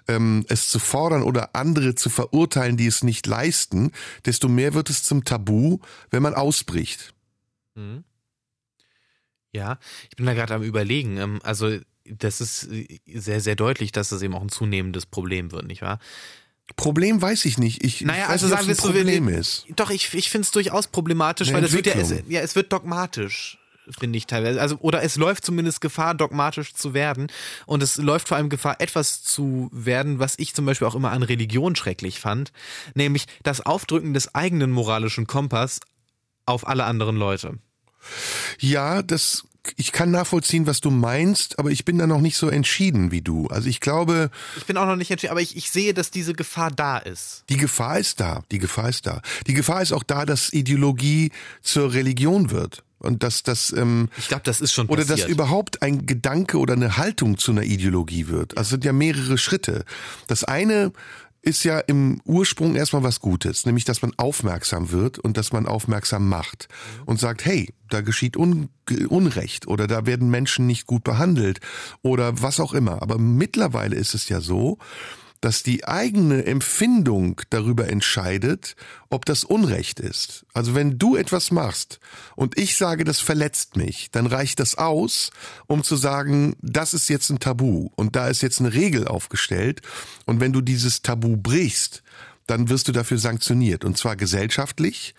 ähm, es zu fordern oder andere zu verurteilen, die es nicht leisten, desto mehr wird es zum Tabu, wenn man ausbricht. Mhm. Ja, ich bin da gerade am überlegen. ähm, Also das ist äh, sehr, sehr deutlich, dass das eben auch ein zunehmendes Problem wird, nicht wahr? Problem weiß ich nicht. Ich, Naja, ich weiß also nicht, sagen wir ein so, Problem ist. Doch, ich, ich finde es durchaus problematisch, Eine weil es wird ja, es, ja, es wird dogmatisch, finde ich teilweise. Also, oder es läuft zumindest Gefahr, dogmatisch zu werden. Und es läuft vor allem Gefahr, etwas zu werden, was ich zum Beispiel auch immer an Religion schrecklich fand, nämlich das Aufdrücken des eigenen moralischen Kompass auf alle anderen Leute. Ja, das ich kann nachvollziehen, was du meinst, aber ich bin da noch nicht so entschieden wie du. Also ich glaube, Ich bin auch noch nicht entschieden, aber ich, ich sehe, dass diese Gefahr da ist. die Gefahr ist da. Die Gefahr ist da. Die Gefahr ist auch da, dass Ideologie zur Religion wird und dass das ähm, Ich glaube, das ist schon oder passiert. dass überhaupt ein Gedanke oder eine Haltung zu einer Ideologie wird. Also es sind ja mehrere Schritte. Das eine ist ja im Ursprung erstmal was Gutes, nämlich dass man aufmerksam wird und dass man aufmerksam macht und sagt, hey, da geschieht Un Unrecht oder da werden Menschen nicht gut behandelt oder was auch immer. Aber mittlerweile ist es ja so, dass die eigene Empfindung darüber entscheidet, ob das Unrecht ist. Also wenn du etwas machst und ich sage, das verletzt mich, dann reicht das aus, um zu sagen, das ist jetzt ein Tabu und da ist jetzt eine Regel aufgestellt und wenn du dieses Tabu brichst, dann wirst du dafür sanktioniert und zwar gesellschaftlich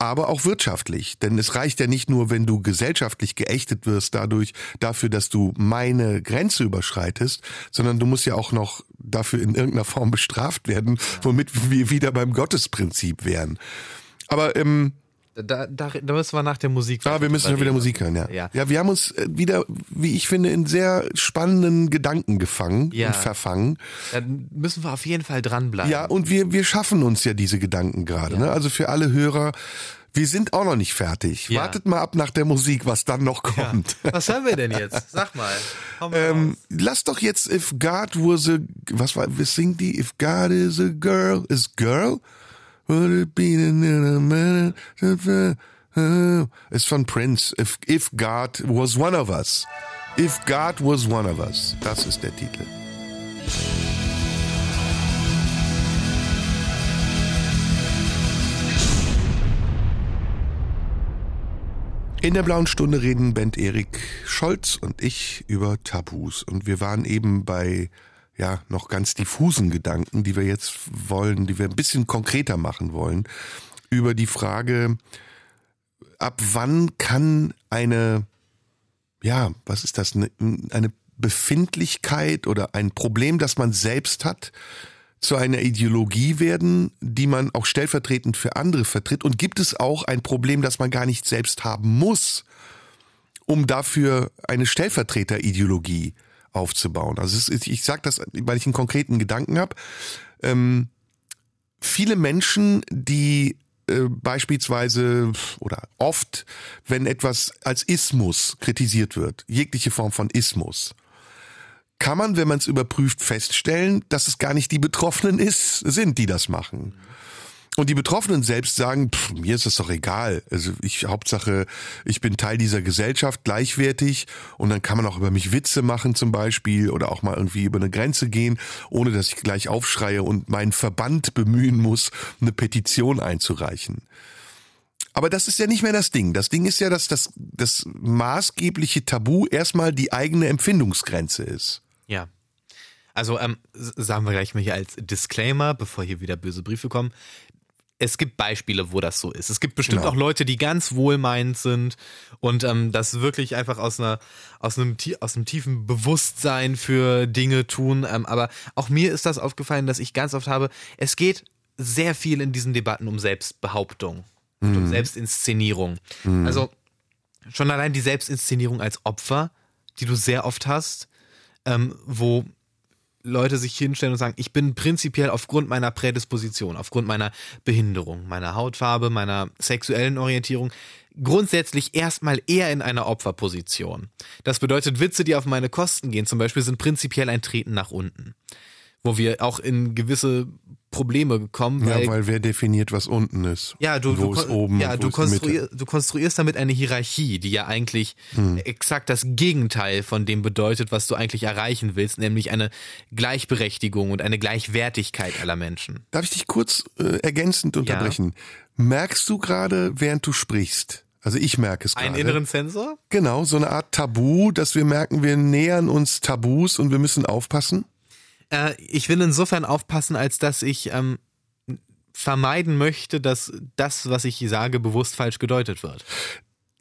aber auch wirtschaftlich. Denn es reicht ja nicht nur, wenn du gesellschaftlich geächtet wirst dadurch, dafür, dass du meine Grenze überschreitest, sondern du musst ja auch noch dafür in irgendeiner Form bestraft werden, womit wir wieder beim Gottesprinzip wären. Aber ähm, da, da, da müssen wir nach der Musik. Ah, wir müssen ja wieder Musik hören, ja. Ja. ja, wir haben uns äh, wieder, wie ich finde, in sehr spannenden Gedanken gefangen Ja. und verfangen. Dann müssen wir auf jeden Fall dranbleiben. Ja, und wir, wir schaffen uns ja diese Gedanken gerade. Ne? Also für alle Hörer, wir sind auch noch nicht fertig. Ja. Wartet mal ab nach der Musik, was dann noch kommt. Was hören wir denn jetzt? Sag mal. Ähm, lass doch jetzt If God was a was war was singt die If God is a girl is girl ist von Prince. If If God was one of us. If God was one of us. Das ist der Titel. In der blauen Stunde reden Bent Erik Scholz und ich über Tabus. Und wir waren eben bei ja noch ganz diffusen Gedanken, die wir jetzt wollen, die wir ein bisschen konkreter machen wollen, über die Frage, ab wann kann eine, ja, was ist das, eine, Befindlichkeit oder ein Problem, das man selbst hat, zu einer Ideologie werden, die man auch stellvertretend für andere vertritt? Und gibt es auch ein Problem, das man gar nicht selbst haben muss, um dafür eine Stellvertreterideologie aufzubauen? Also ist, ich sage das, weil ich einen konkreten Gedanken habe. Ähm, viele Menschen, die äh, beispielsweise oder oft, wenn etwas als Ismus kritisiert wird, jegliche Form von Ismus, kann man, wenn man es überprüft, feststellen, dass es gar nicht die Betroffenen ist, sind, die das machen. Und die Betroffenen selbst sagen, pff, mir ist das doch egal. Also ich Hauptsache, ich bin Teil dieser Gesellschaft, gleichwertig und dann kann man auch über mich Witze machen zum Beispiel oder auch mal irgendwie über eine Grenze gehen, ohne dass ich gleich aufschreie und meinen Verband bemühen muss, eine Petition einzureichen. Aber das ist ja nicht mehr das Ding. Das Ding ist ja, dass das, das maßgebliche Tabu erstmal die eigene Empfindungsgrenze ist. Ja. Also ähm, sagen wir gleich mal hier als Disclaimer, bevor hier wieder böse Briefe kommen. Es gibt Beispiele, wo das so ist. Es gibt bestimmt Genau. auch Leute, die ganz wohlmeinend sind und ähm, das wirklich einfach aus einer aus einem aus einem tiefen Bewusstsein für Dinge tun. Ähm, aber auch mir ist das aufgefallen, dass ich ganz oft habe. Es geht sehr viel in diesen Debatten um Selbstbehauptung und um Selbstinszenierung. Also schon allein die Selbstinszenierung als Opfer, die du sehr oft hast, ähm, wo Leute sich hinstellen und sagen, ich bin prinzipiell aufgrund meiner Prädisposition, aufgrund meiner Behinderung, meiner Hautfarbe, meiner sexuellen Orientierung grundsätzlich erstmal eher in einer Opferposition. Das bedeutet, Witze, die auf meine Kosten gehen, zum Beispiel, sind prinzipiell ein Treten nach unten. Wo wir auch in gewisse Probleme kommen, Ja, weil weil wer definiert, was unten ist? ja, du, wo du, ist oben ja, du, konstruier, du konstruierst damit eine Hierarchie, die ja eigentlich Hm. exakt das Gegenteil von dem bedeutet, was du eigentlich erreichen willst, nämlich eine Gleichberechtigung und eine Gleichwertigkeit aller Menschen. Darf ich dich kurz äh, ergänzend unterbrechen? Merkst du gerade, während du sprichst? Also ich merke es Einen gerade. inneren Sensor? Genau, so eine Art Tabu, dass wir merken, wir nähern uns Tabus und wir müssen aufpassen. Äh, ich will insofern aufpassen, als dass ich ähm, vermeiden möchte, dass das, was ich sage, bewusst falsch gedeutet wird.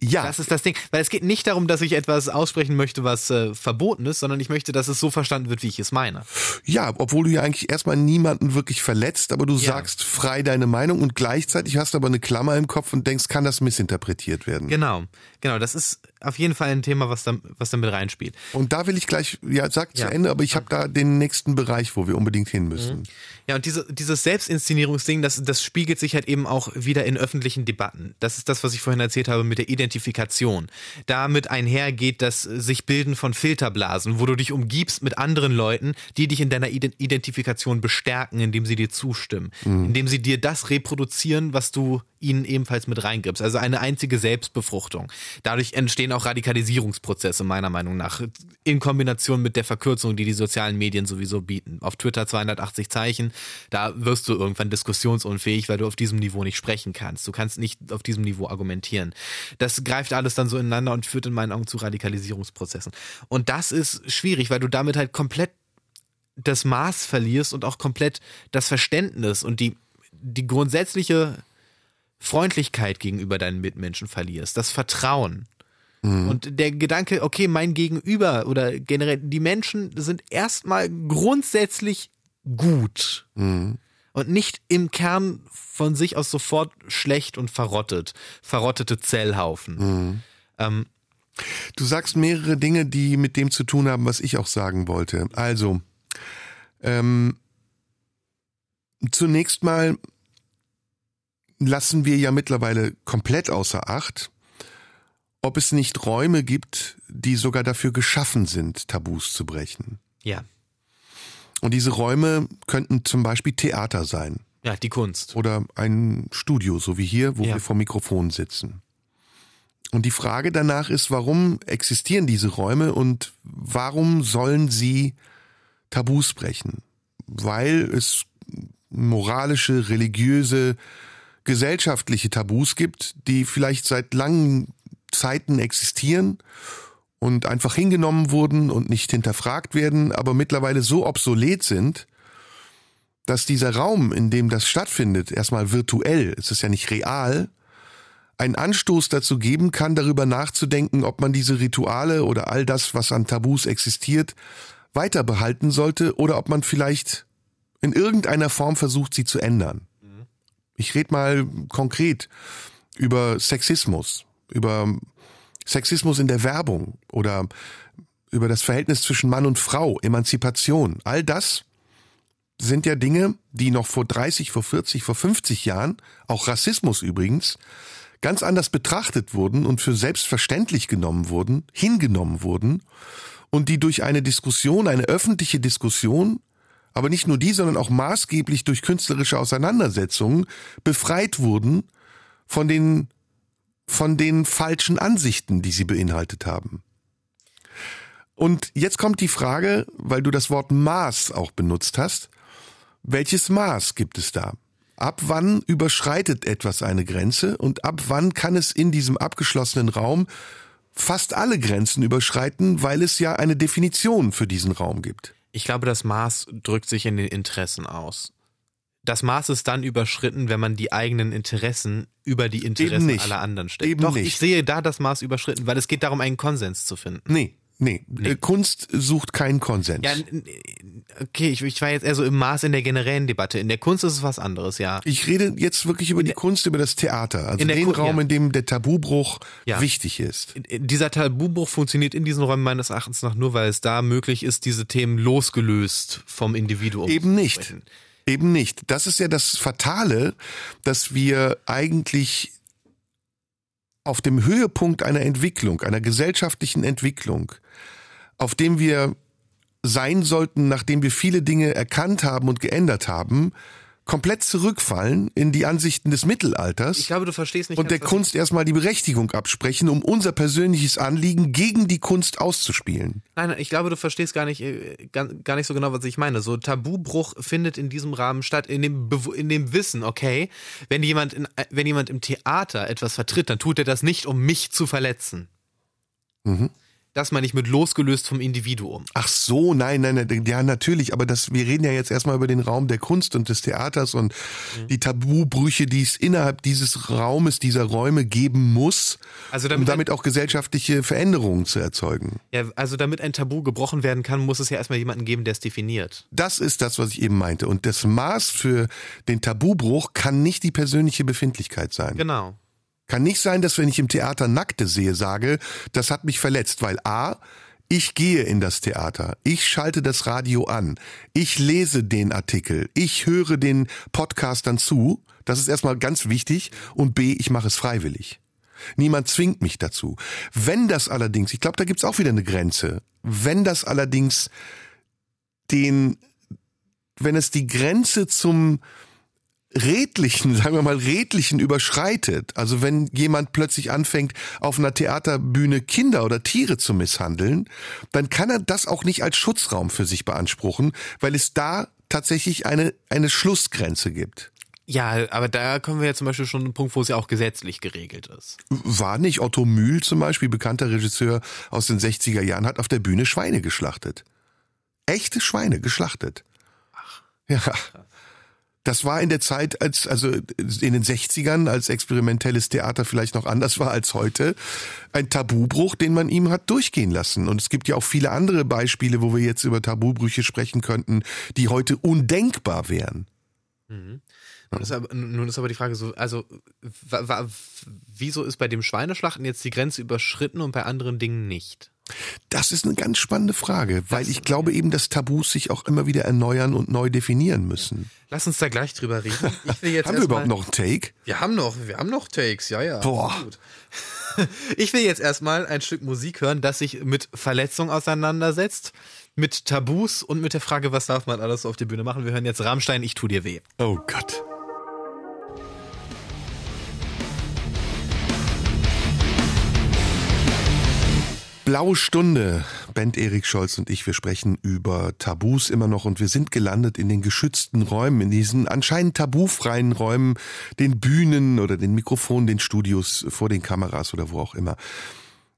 Ja, Das ist das Ding. Weil es geht nicht darum, dass ich etwas aussprechen möchte, was äh, verboten ist, sondern ich möchte, dass es so verstanden wird, wie ich es meine. ja, obwohl du ja eigentlich erstmal niemanden wirklich verletzt, aber du Ja. sagst frei deine Meinung und gleichzeitig hast du aber eine Klammer im Kopf und denkst, kann das missinterpretiert werden? Genau, genau. Das ist auf jeden Fall ein Thema, was da, was da mit reinspielt. Und da will ich gleich, ja, sag zu Ja. Ende, aber ich habe da den nächsten Bereich, wo wir unbedingt hin müssen. Ja, und diese, dieses Selbstinszenierungsding, das, das spiegelt sich halt eben auch wieder in öffentlichen Debatten. Das ist das, was ich vorhin erzählt habe mit der Identifikation. Damit einhergeht das sich Bilden von Filterblasen, wo du dich umgibst mit anderen Leuten, die dich in deiner Ide- Identifikation bestärken, indem sie dir zustimmen, indem sie dir das reproduzieren, was du ihnen ebenfalls mit reingibst. Also eine einzige Selbstbefruchtung. Dadurch entstehen auch Radikalisierungsprozesse, meiner Meinung nach. In Kombination mit der Verkürzung, die die sozialen Medien sowieso bieten. Auf Twitter 280 Zeichen, da wirst du irgendwann diskussionsunfähig, weil du auf diesem Niveau nicht sprechen kannst. Du kannst nicht auf diesem Niveau argumentieren. Das greift alles dann so ineinander und führt in meinen Augen zu Radikalisierungsprozessen. Und das ist schwierig, weil du damit halt komplett das Maß verlierst und auch komplett das Verständnis und die, die grundsätzliche Freundlichkeit gegenüber deinen Mitmenschen verlierst, das Vertrauen. Und der Gedanke, okay, mein Gegenüber oder generell die Menschen sind erstmal grundsätzlich gut und nicht im Kern von sich aus sofort schlecht und verrottet, verrottete Zellhaufen. Ähm, Du sagst mehrere Dinge, die mit dem zu tun haben, was ich auch sagen wollte. Also, ähm, zunächst mal lassen wir ja mittlerweile komplett außer Acht, ob es nicht Räume gibt, die sogar dafür geschaffen sind, Tabus zu brechen. ja, Und diese Räume könnten zum Beispiel Theater sein ja, die Kunst. oder ein Studio, so wie hier, wo Ja. wir vor Mikrofon sitzen. Und die Frage danach ist, warum existieren diese Räume und warum sollen sie Tabus brechen? Weil es moralische, religiöse, gesellschaftliche Tabus gibt, die vielleicht seit langen Zeiten existieren und einfach hingenommen wurden und nicht hinterfragt werden, aber mittlerweile so obsolet sind, dass dieser Raum, in dem das stattfindet, erstmal virtuell, es ist ja nicht real, einen Anstoß dazu geben kann, darüber nachzudenken, ob man diese Rituale oder all das, was an Tabus existiert, weiter behalten sollte oder ob man vielleicht in irgendeiner Form versucht, sie zu ändern. Ich rede mal konkret über Sexismus, über Sexismus in der Werbung oder über das Verhältnis zwischen Mann und Frau, Emanzipation. All das sind ja Dinge, die noch vor 30, vor 40, vor 50 Jahren, auch Rassismus übrigens, ganz anders betrachtet wurden und für selbstverständlich genommen wurden, hingenommen wurden und die durch eine Diskussion, eine öffentliche Diskussion, aber nicht nur die, sondern auch maßgeblich durch künstlerische Auseinandersetzungen befreit wurden von den, von den falschen Ansichten, die sie beinhaltet haben. Und jetzt kommt die Frage, weil du das Wort Maß auch benutzt hast, welches Maß gibt es da? Ab wann überschreitet etwas eine Grenze und ab wann kann es in diesem abgeschlossenen Raum fast alle Grenzen überschreiten, weil es ja eine Definition für diesen Raum gibt? Ich glaube, das Maß drückt sich in den Interessen aus. Das Maß ist dann überschritten, wenn man die eigenen Interessen über die Interessen aller anderen stellt. Eben Doch, nicht. ich sehe da das Maß überschritten, weil es geht darum, einen Konsens zu finden. Nee, nee. Äh, Kunst sucht keinen Konsens. Ja, okay, ich, ich war jetzt eher so im Maß in der generellen Debatte. In der Kunst ist es was anderes, ja. Ich rede jetzt wirklich über die Kunst, über das Theater, also in der den Ku- Raum, ja. in dem der Tabubruch Ja. wichtig ist. Dieser Tabubruch funktioniert in diesen Räumen meines Erachtens nach nur, weil es da möglich ist, diese Themen losgelöst vom Individuum Eben nicht. Eben nicht. Das ist ja das Fatale, dass wir eigentlich auf dem Höhepunkt einer Entwicklung, einer gesellschaftlichen Entwicklung, auf dem wir sein sollten, nachdem wir viele Dinge erkannt haben und geändert haben, komplett zurückfallen in die Ansichten des Mittelalters Ich glaube, du verstehst nicht und der Kunst erstmal die Berechtigung absprechen, um unser persönliches Anliegen gegen die Kunst auszuspielen. Nein, nein, ich glaube, du verstehst gar nicht, äh, gar, nicht so genau, was ich meine. So Tabubruch findet in diesem Rahmen statt, in dem, in dem Wissen, okay, wenn jemand, in, äh, wenn jemand im Theater etwas vertritt, dann tut er das nicht, um mich zu verletzen. Mhm. Das meine ich mit losgelöst vom Individuum. Ach so, nein, nein, nein, ja natürlich, aber das, wir reden ja jetzt erstmal über den Raum der Kunst und des Theaters und die Tabubrüche, die es innerhalb dieses Raumes, dieser Räume geben muss, Also um damit, damit auch gesellschaftliche Veränderungen zu erzeugen. ja, also damit ein Tabu gebrochen werden kann, muss es ja erstmal jemanden geben, der es definiert. Das ist das, was ich eben meinte. Und das Maß für den Tabubruch kann nicht die persönliche Befindlichkeit sein. Genau. Kann nicht sein, dass wenn ich im Theater Nackte sehe, sage, das hat mich verletzt, weil A, ich gehe in das Theater, ich schalte das Radio an, ich lese den Artikel, ich höre den Podcastern zu, das ist erstmal ganz wichtig, und B, ich mache es freiwillig. Niemand zwingt mich dazu. Wenn das allerdings, ich glaube, da gibt's auch wieder eine Grenze, wenn das allerdings den, wenn es die Grenze zum redlichen, sagen wir mal, redlichen überschreitet, also wenn jemand plötzlich anfängt, auf einer Theaterbühne Kinder oder Tiere zu misshandeln, dann kann er das auch nicht als Schutzraum für sich beanspruchen, weil es da tatsächlich eine, eine Schlussgrenze gibt. Ja, aber da kommen wir ja zum Beispiel schon einen Punkt, wo es ja auch gesetzlich geregelt ist. War nicht Otto Mühl zum Beispiel, bekannter Regisseur aus den 60er Jahren, hat auf der Bühne Schweine geschlachtet. Echte Schweine geschlachtet. Ach. Ja. Das war in der Zeit, als, also in den 60ern, als experimentelles Theater vielleicht noch anders war als heute, ein Tabubruch, den man ihm hat durchgehen lassen. Und es gibt ja auch viele andere Beispiele, wo wir jetzt über Tabubrüche sprechen könnten, die heute undenkbar wären. Mhm. Nun ist, aber, nun ist aber die Frage so, also wieso ist bei dem Schweineschlachten jetzt die Grenze überschritten und bei anderen Dingen nicht? Das ist eine ganz spannende Frage, weil das, ich glaube eben, dass Tabus sich auch immer wieder erneuern und neu definieren müssen. Lass uns da gleich drüber reden. Haben wir überhaupt noch einen Take? Wir haben noch, wir haben noch Takes, ja, ja. Boah. Ich will jetzt erstmal ein Stück Musik hören, das sich mit Verletzung auseinandersetzt, mit Tabus und mit der Frage, was darf man alles auf der Bühne machen. Wir hören jetzt Rammstein, ich tu dir weh. Oh Gott. Blaue Stunde. Bent Erik Scholz und ich, wir sprechen über Tabus immer noch und wir sind gelandet in den geschützten Räumen, in diesen anscheinend tabufreien Räumen, den Bühnen oder den Mikrofonen, den Studios, vor den Kameras oder wo auch immer.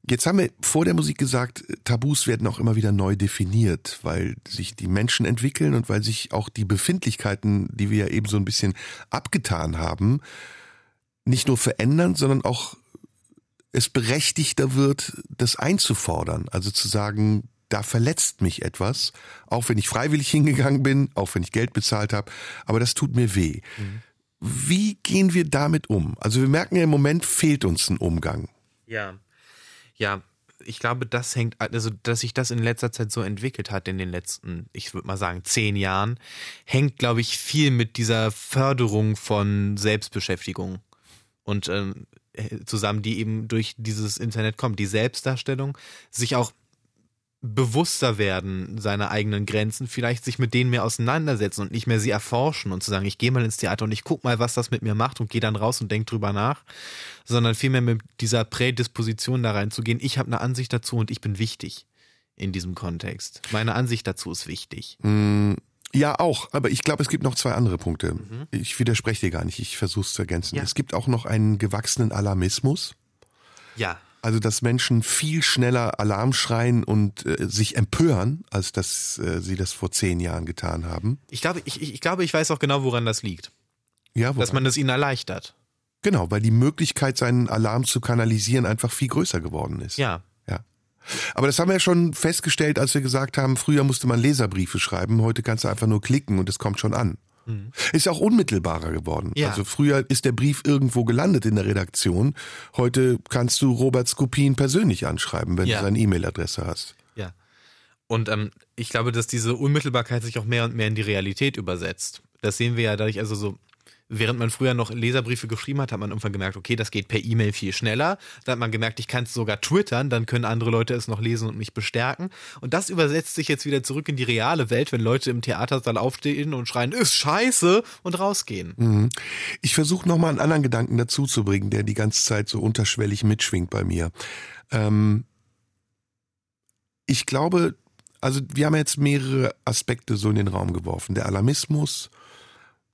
Jetzt haben wir vor der Musik gesagt, Tabus werden auch immer wieder neu definiert, weil sich die Menschen entwickeln und weil sich auch die Befindlichkeiten, die wir ja eben so ein bisschen abgetan haben, nicht nur verändern, sondern auch es berechtigter wird, das einzufordern. Also zu sagen, da verletzt mich etwas, auch wenn ich freiwillig hingegangen bin, auch wenn ich Geld bezahlt habe, aber das tut mir weh. Mhm. Wie gehen wir damit um? Also wir merken ja im Moment fehlt uns ein Umgang. Ja. Ja, ich glaube, das hängt, also dass sich das in letzter Zeit so entwickelt hat in den letzten, ich würde mal sagen, zehn Jahren, hängt, glaube ich, viel mit dieser Förderung von Selbstbeschäftigung und ähm, äh, zusammen, die eben durch dieses Internet kommt. Die Selbstdarstellung, sich auch bewusster werden seiner eigenen Grenzen, vielleicht sich mit denen mehr auseinandersetzen und nicht mehr sie erforschen und zu sagen, ich gehe mal ins Theater und ich guck mal, was das mit mir macht und gehe dann raus und denk drüber nach, sondern vielmehr mit dieser Prädisposition da reinzugehen, ich habe eine Ansicht dazu und ich bin wichtig in diesem Kontext. Meine Ansicht dazu ist wichtig. Ja, auch. Aber ich glaube, es gibt noch zwei andere Punkte. Mhm. Ich widerspreche dir gar nicht. Ich versuche es zu ergänzen. Ja. Es gibt auch noch einen gewachsenen Alarmismus. Ja. Also, dass Menschen viel schneller Alarm schreien und äh, sich empören, als dass äh, sie das vor zehn Jahren getan haben. Ich glaube, ich, ich glaube, ich weiß auch genau, woran das liegt. Ja, woran? Dass man es ihnen erleichtert. Genau, weil die Möglichkeit, seinen Alarm zu kanalisieren, einfach viel größer geworden ist. Ja. Aber das haben wir ja schon festgestellt, als wir gesagt haben, früher musste man Leserbriefe schreiben, heute kannst du einfach nur klicken und es kommt schon an. Mhm. Ist auch unmittelbarer geworden. Ja. Also früher ist der Brief irgendwo gelandet in der Redaktion. Heute kannst du Robert Skopin persönlich anschreiben, wenn ja. du seine E-Mail-Adresse hast. Ja. Und ähm, ich glaube, dass diese Unmittelbarkeit sich auch mehr und mehr in die Realität übersetzt. Das sehen wir ja dadurch, also so während man früher noch Leserbriefe geschrieben hat, hat man irgendwann gemerkt, okay, das geht per E-Mail viel schneller. Dann hat man gemerkt, ich kann es sogar twittern, dann können andere Leute es noch lesen und mich bestärken. Und das übersetzt sich jetzt wieder zurück in die reale Welt, wenn Leute im Theatersaal aufstehen und schreien, ist scheiße und rausgehen. Mhm. Ich versuche nochmal einen anderen Gedanken dazu zu bringen, der die ganze Zeit so unterschwellig mitschwingt bei mir. Ähm ich glaube, also wir haben jetzt mehrere Aspekte so in den Raum geworfen. Der Alarmismus,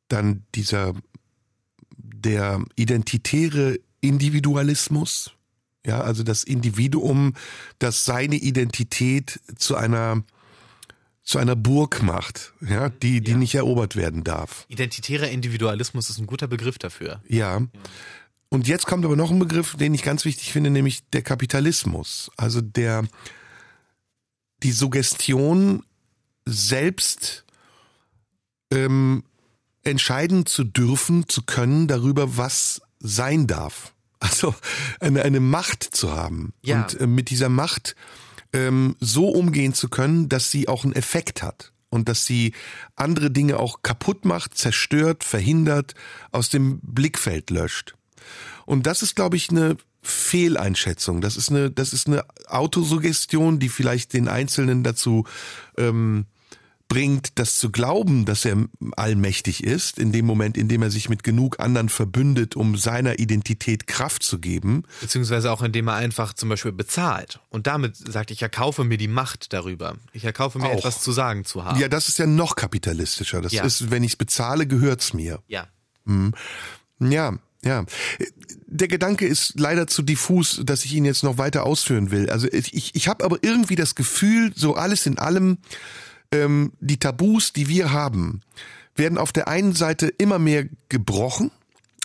dann dieser der identitäre Individualismus, ja, also das Individuum, das seine Identität zu einer zu einer Burg macht, ja, die die ja. nicht erobert werden darf. Identitärer Individualismus ist ein guter Begriff dafür. Ja. Und jetzt kommt aber noch ein Begriff, den ich ganz wichtig finde, nämlich der Kapitalismus. Also der die Suggestion selbst ähm, entscheiden zu dürfen, zu können darüber, was sein darf. Also eine, eine Macht zu haben. Ja. Und äh, mit dieser Macht ähm, so umgehen zu können, dass sie auch einen Effekt hat. Und dass sie andere Dinge auch kaputt macht, zerstört, verhindert, aus dem Blickfeld löscht. Und das ist, glaube ich, eine Fehleinschätzung. Das ist eine, das ist eine Autosuggestion, die vielleicht den Einzelnen dazu ähm, bringt, das zu glauben, dass er allmächtig ist, in dem Moment, in dem er sich mit genug anderen verbündet, um seiner Identität Kraft zu geben. Beziehungsweise auch indem er einfach zum Beispiel bezahlt und damit sagt, ich erkaufe mir die Macht darüber. Ich erkaufe mir Auch. etwas zu sagen zu haben. Ja, das ist ja noch kapitalistischer. Das Ja. ist, wenn ich es bezahle, gehört's mir. ja. Ja, ja. Der Gedanke ist leider zu diffus, dass ich ihn jetzt noch weiter ausführen will. Also ich, ich habe aber irgendwie das Gefühl, so alles in allem, ähm, die Tabus, die wir haben, werden auf der einen Seite immer mehr gebrochen.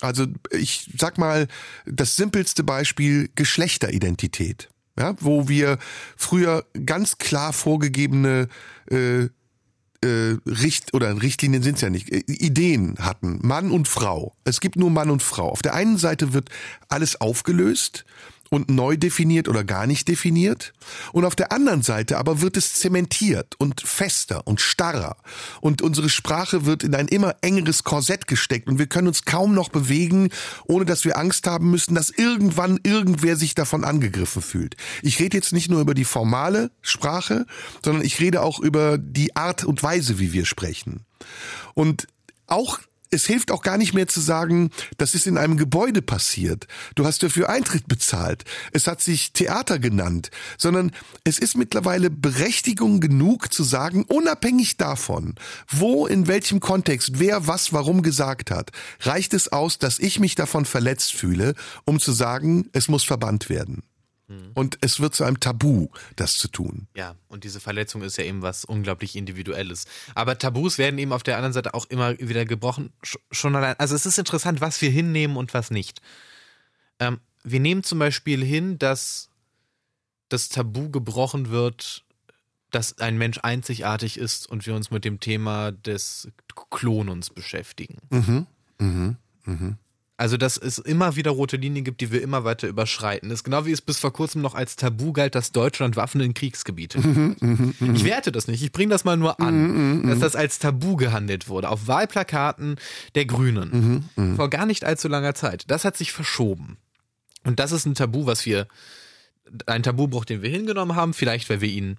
Also ich sag mal, das simpelste Beispiel Geschlechteridentität. Ja, wo wir früher ganz klar vorgegebene äh, äh, Richt oder Richtlinien sind es ja nicht, äh, Ideen hatten, Mann und Frau. Es gibt nur Mann und Frau. Auf der einen Seite wird alles aufgelöst und neu definiert oder gar nicht definiert. Und auf der anderen Seite aber wird es zementiert und fester und starrer. Und unsere Sprache wird in ein immer engeres Korsett gesteckt und wir können uns kaum noch bewegen, ohne dass wir Angst haben müssen, dass irgendwann irgendwer sich davon angegriffen fühlt. Ich rede jetzt nicht nur über die formale Sprache, sondern ich rede auch über die Art und Weise, wie wir sprechen. Und auch es hilft auch gar nicht mehr zu sagen, das ist in einem Gebäude passiert. Du hast dafür Eintritt bezahlt. Es hat sich Theater genannt, sondern es ist mittlerweile Berechtigung genug zu sagen, unabhängig davon, wo, in welchem Kontext, wer was warum gesagt hat, reicht es aus, dass ich mich davon verletzt fühle, um zu sagen, es muss verbannt werden. Und es wird zu einem Tabu, das zu tun. Ja, und diese Verletzung ist ja eben was unglaublich Individuelles. Aber Tabus werden eben auf der anderen Seite auch immer wieder gebrochen. Sch- Schon allein. Also es ist interessant, was wir hinnehmen und was nicht. Ähm, wir nehmen zum Beispiel hin, dass das Tabu gebrochen wird, dass ein Mensch einzigartig ist und wir uns mit dem Thema des Klonens beschäftigen. Mhm. Mhm. Mhm. Also, dass es immer wieder rote Linien gibt, die wir immer weiter überschreiten. Das ist genau wie es bis vor kurzem noch als Tabu galt, dass Deutschland Waffen in Kriegsgebiete liefert. Ich werte das nicht, ich bringe das mal nur an, dass das als Tabu gehandelt wurde. Auf Wahlplakaten der Grünen. Vor gar nicht allzu langer Zeit. Das hat sich verschoben. Und das ist ein Tabu, was wir, ein Tabubruch, den wir hingenommen haben, vielleicht weil wir ihn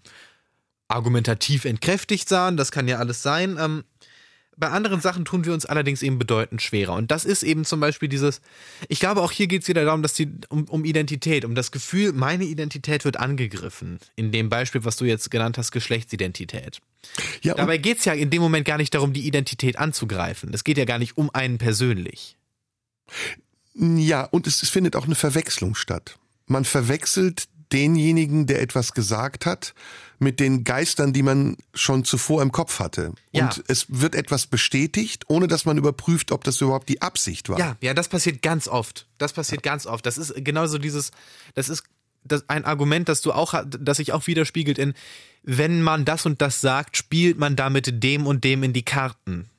argumentativ entkräftigt sahen, das kann ja alles sein. Ähm, bei anderen Sachen tun wir uns allerdings eben bedeutend schwerer. Und das ist eben zum Beispiel dieses, ich glaube, auch hier geht es wieder darum, dass die, um, um Identität, um das Gefühl, meine Identität wird angegriffen. In dem Beispiel, was du jetzt genannt hast, Geschlechtsidentität. Ja, Dabei geht es ja in dem Moment gar nicht darum, die Identität anzugreifen. Es geht ja gar nicht um einen persönlich. Ja, und es, es findet auch eine Verwechslung statt. Man verwechselt denjenigen, der etwas gesagt hat, mit den Geistern, die man schon zuvor im Kopf hatte. Ja. Und es wird etwas bestätigt, ohne dass man überprüft, ob das überhaupt die Absicht war. Ja, ja, das passiert ganz oft. Das passiert ganz oft. Das ist genauso dieses, das ist das ein Argument, das du auch, das sich auch widerspiegelt in, wenn man das und das sagt, spielt man damit dem und dem in die Karten.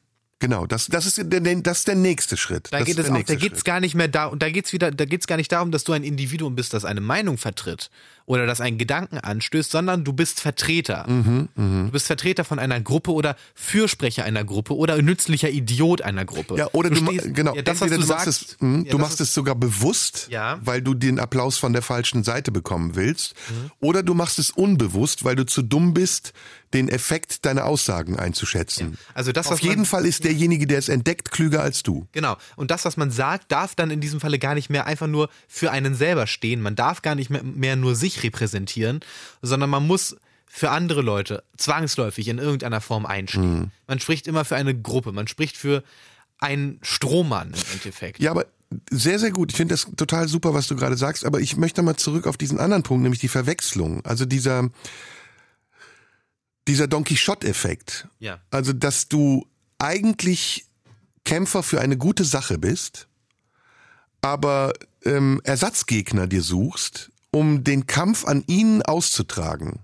Genau, das, das, ist der, das ist der nächste Schritt. Da das geht es auch, da geht's Schritt. gar nicht mehr da, und da geht's wieder, da geht's gar nicht darum, dass du ein Individuum bist, das eine Meinung vertritt oder das einen Gedanken anstößt, sondern du bist Vertreter. Mhm, Du bist Vertreter von einer Gruppe oder Fürsprecher einer Gruppe oder nützlicher Idiot einer Gruppe. Ja, oder du, ma- stehst- genau, ja, das, was du, du machst sagst, es, mh, ja, du machst ist- es sogar bewusst, Ja. weil du den Applaus von der falschen Seite bekommen willst, Mhm. oder du machst es unbewusst, weil du zu dumm bist, den Effekt deiner Aussagen einzuschätzen. Also das, Auf was man- jeden Fall ist derjenige, der es entdeckt, klüger als du. Genau. Und das, was man sagt, darf dann in diesem Falle gar nicht mehr einfach nur für einen selber stehen. Man darf gar nicht mehr, mehr nur sich repräsentieren, sondern man muss für andere Leute zwangsläufig in irgendeiner Form einstehen. Man spricht immer für eine Gruppe. Man spricht für einen Strohmann im Endeffekt. Ja, aber sehr, sehr gut. Ich finde das total super, was du gerade sagst, aber ich möchte mal zurück auf diesen anderen Punkt, nämlich die Verwechslung. Also dieser, dieser Don Quixote-Effekt. Ja. Also, dass du eigentlich Kämpfer für eine gute Sache bist, aber ähm, Ersatzgegner dir suchst, um den Kampf an ihnen auszutragen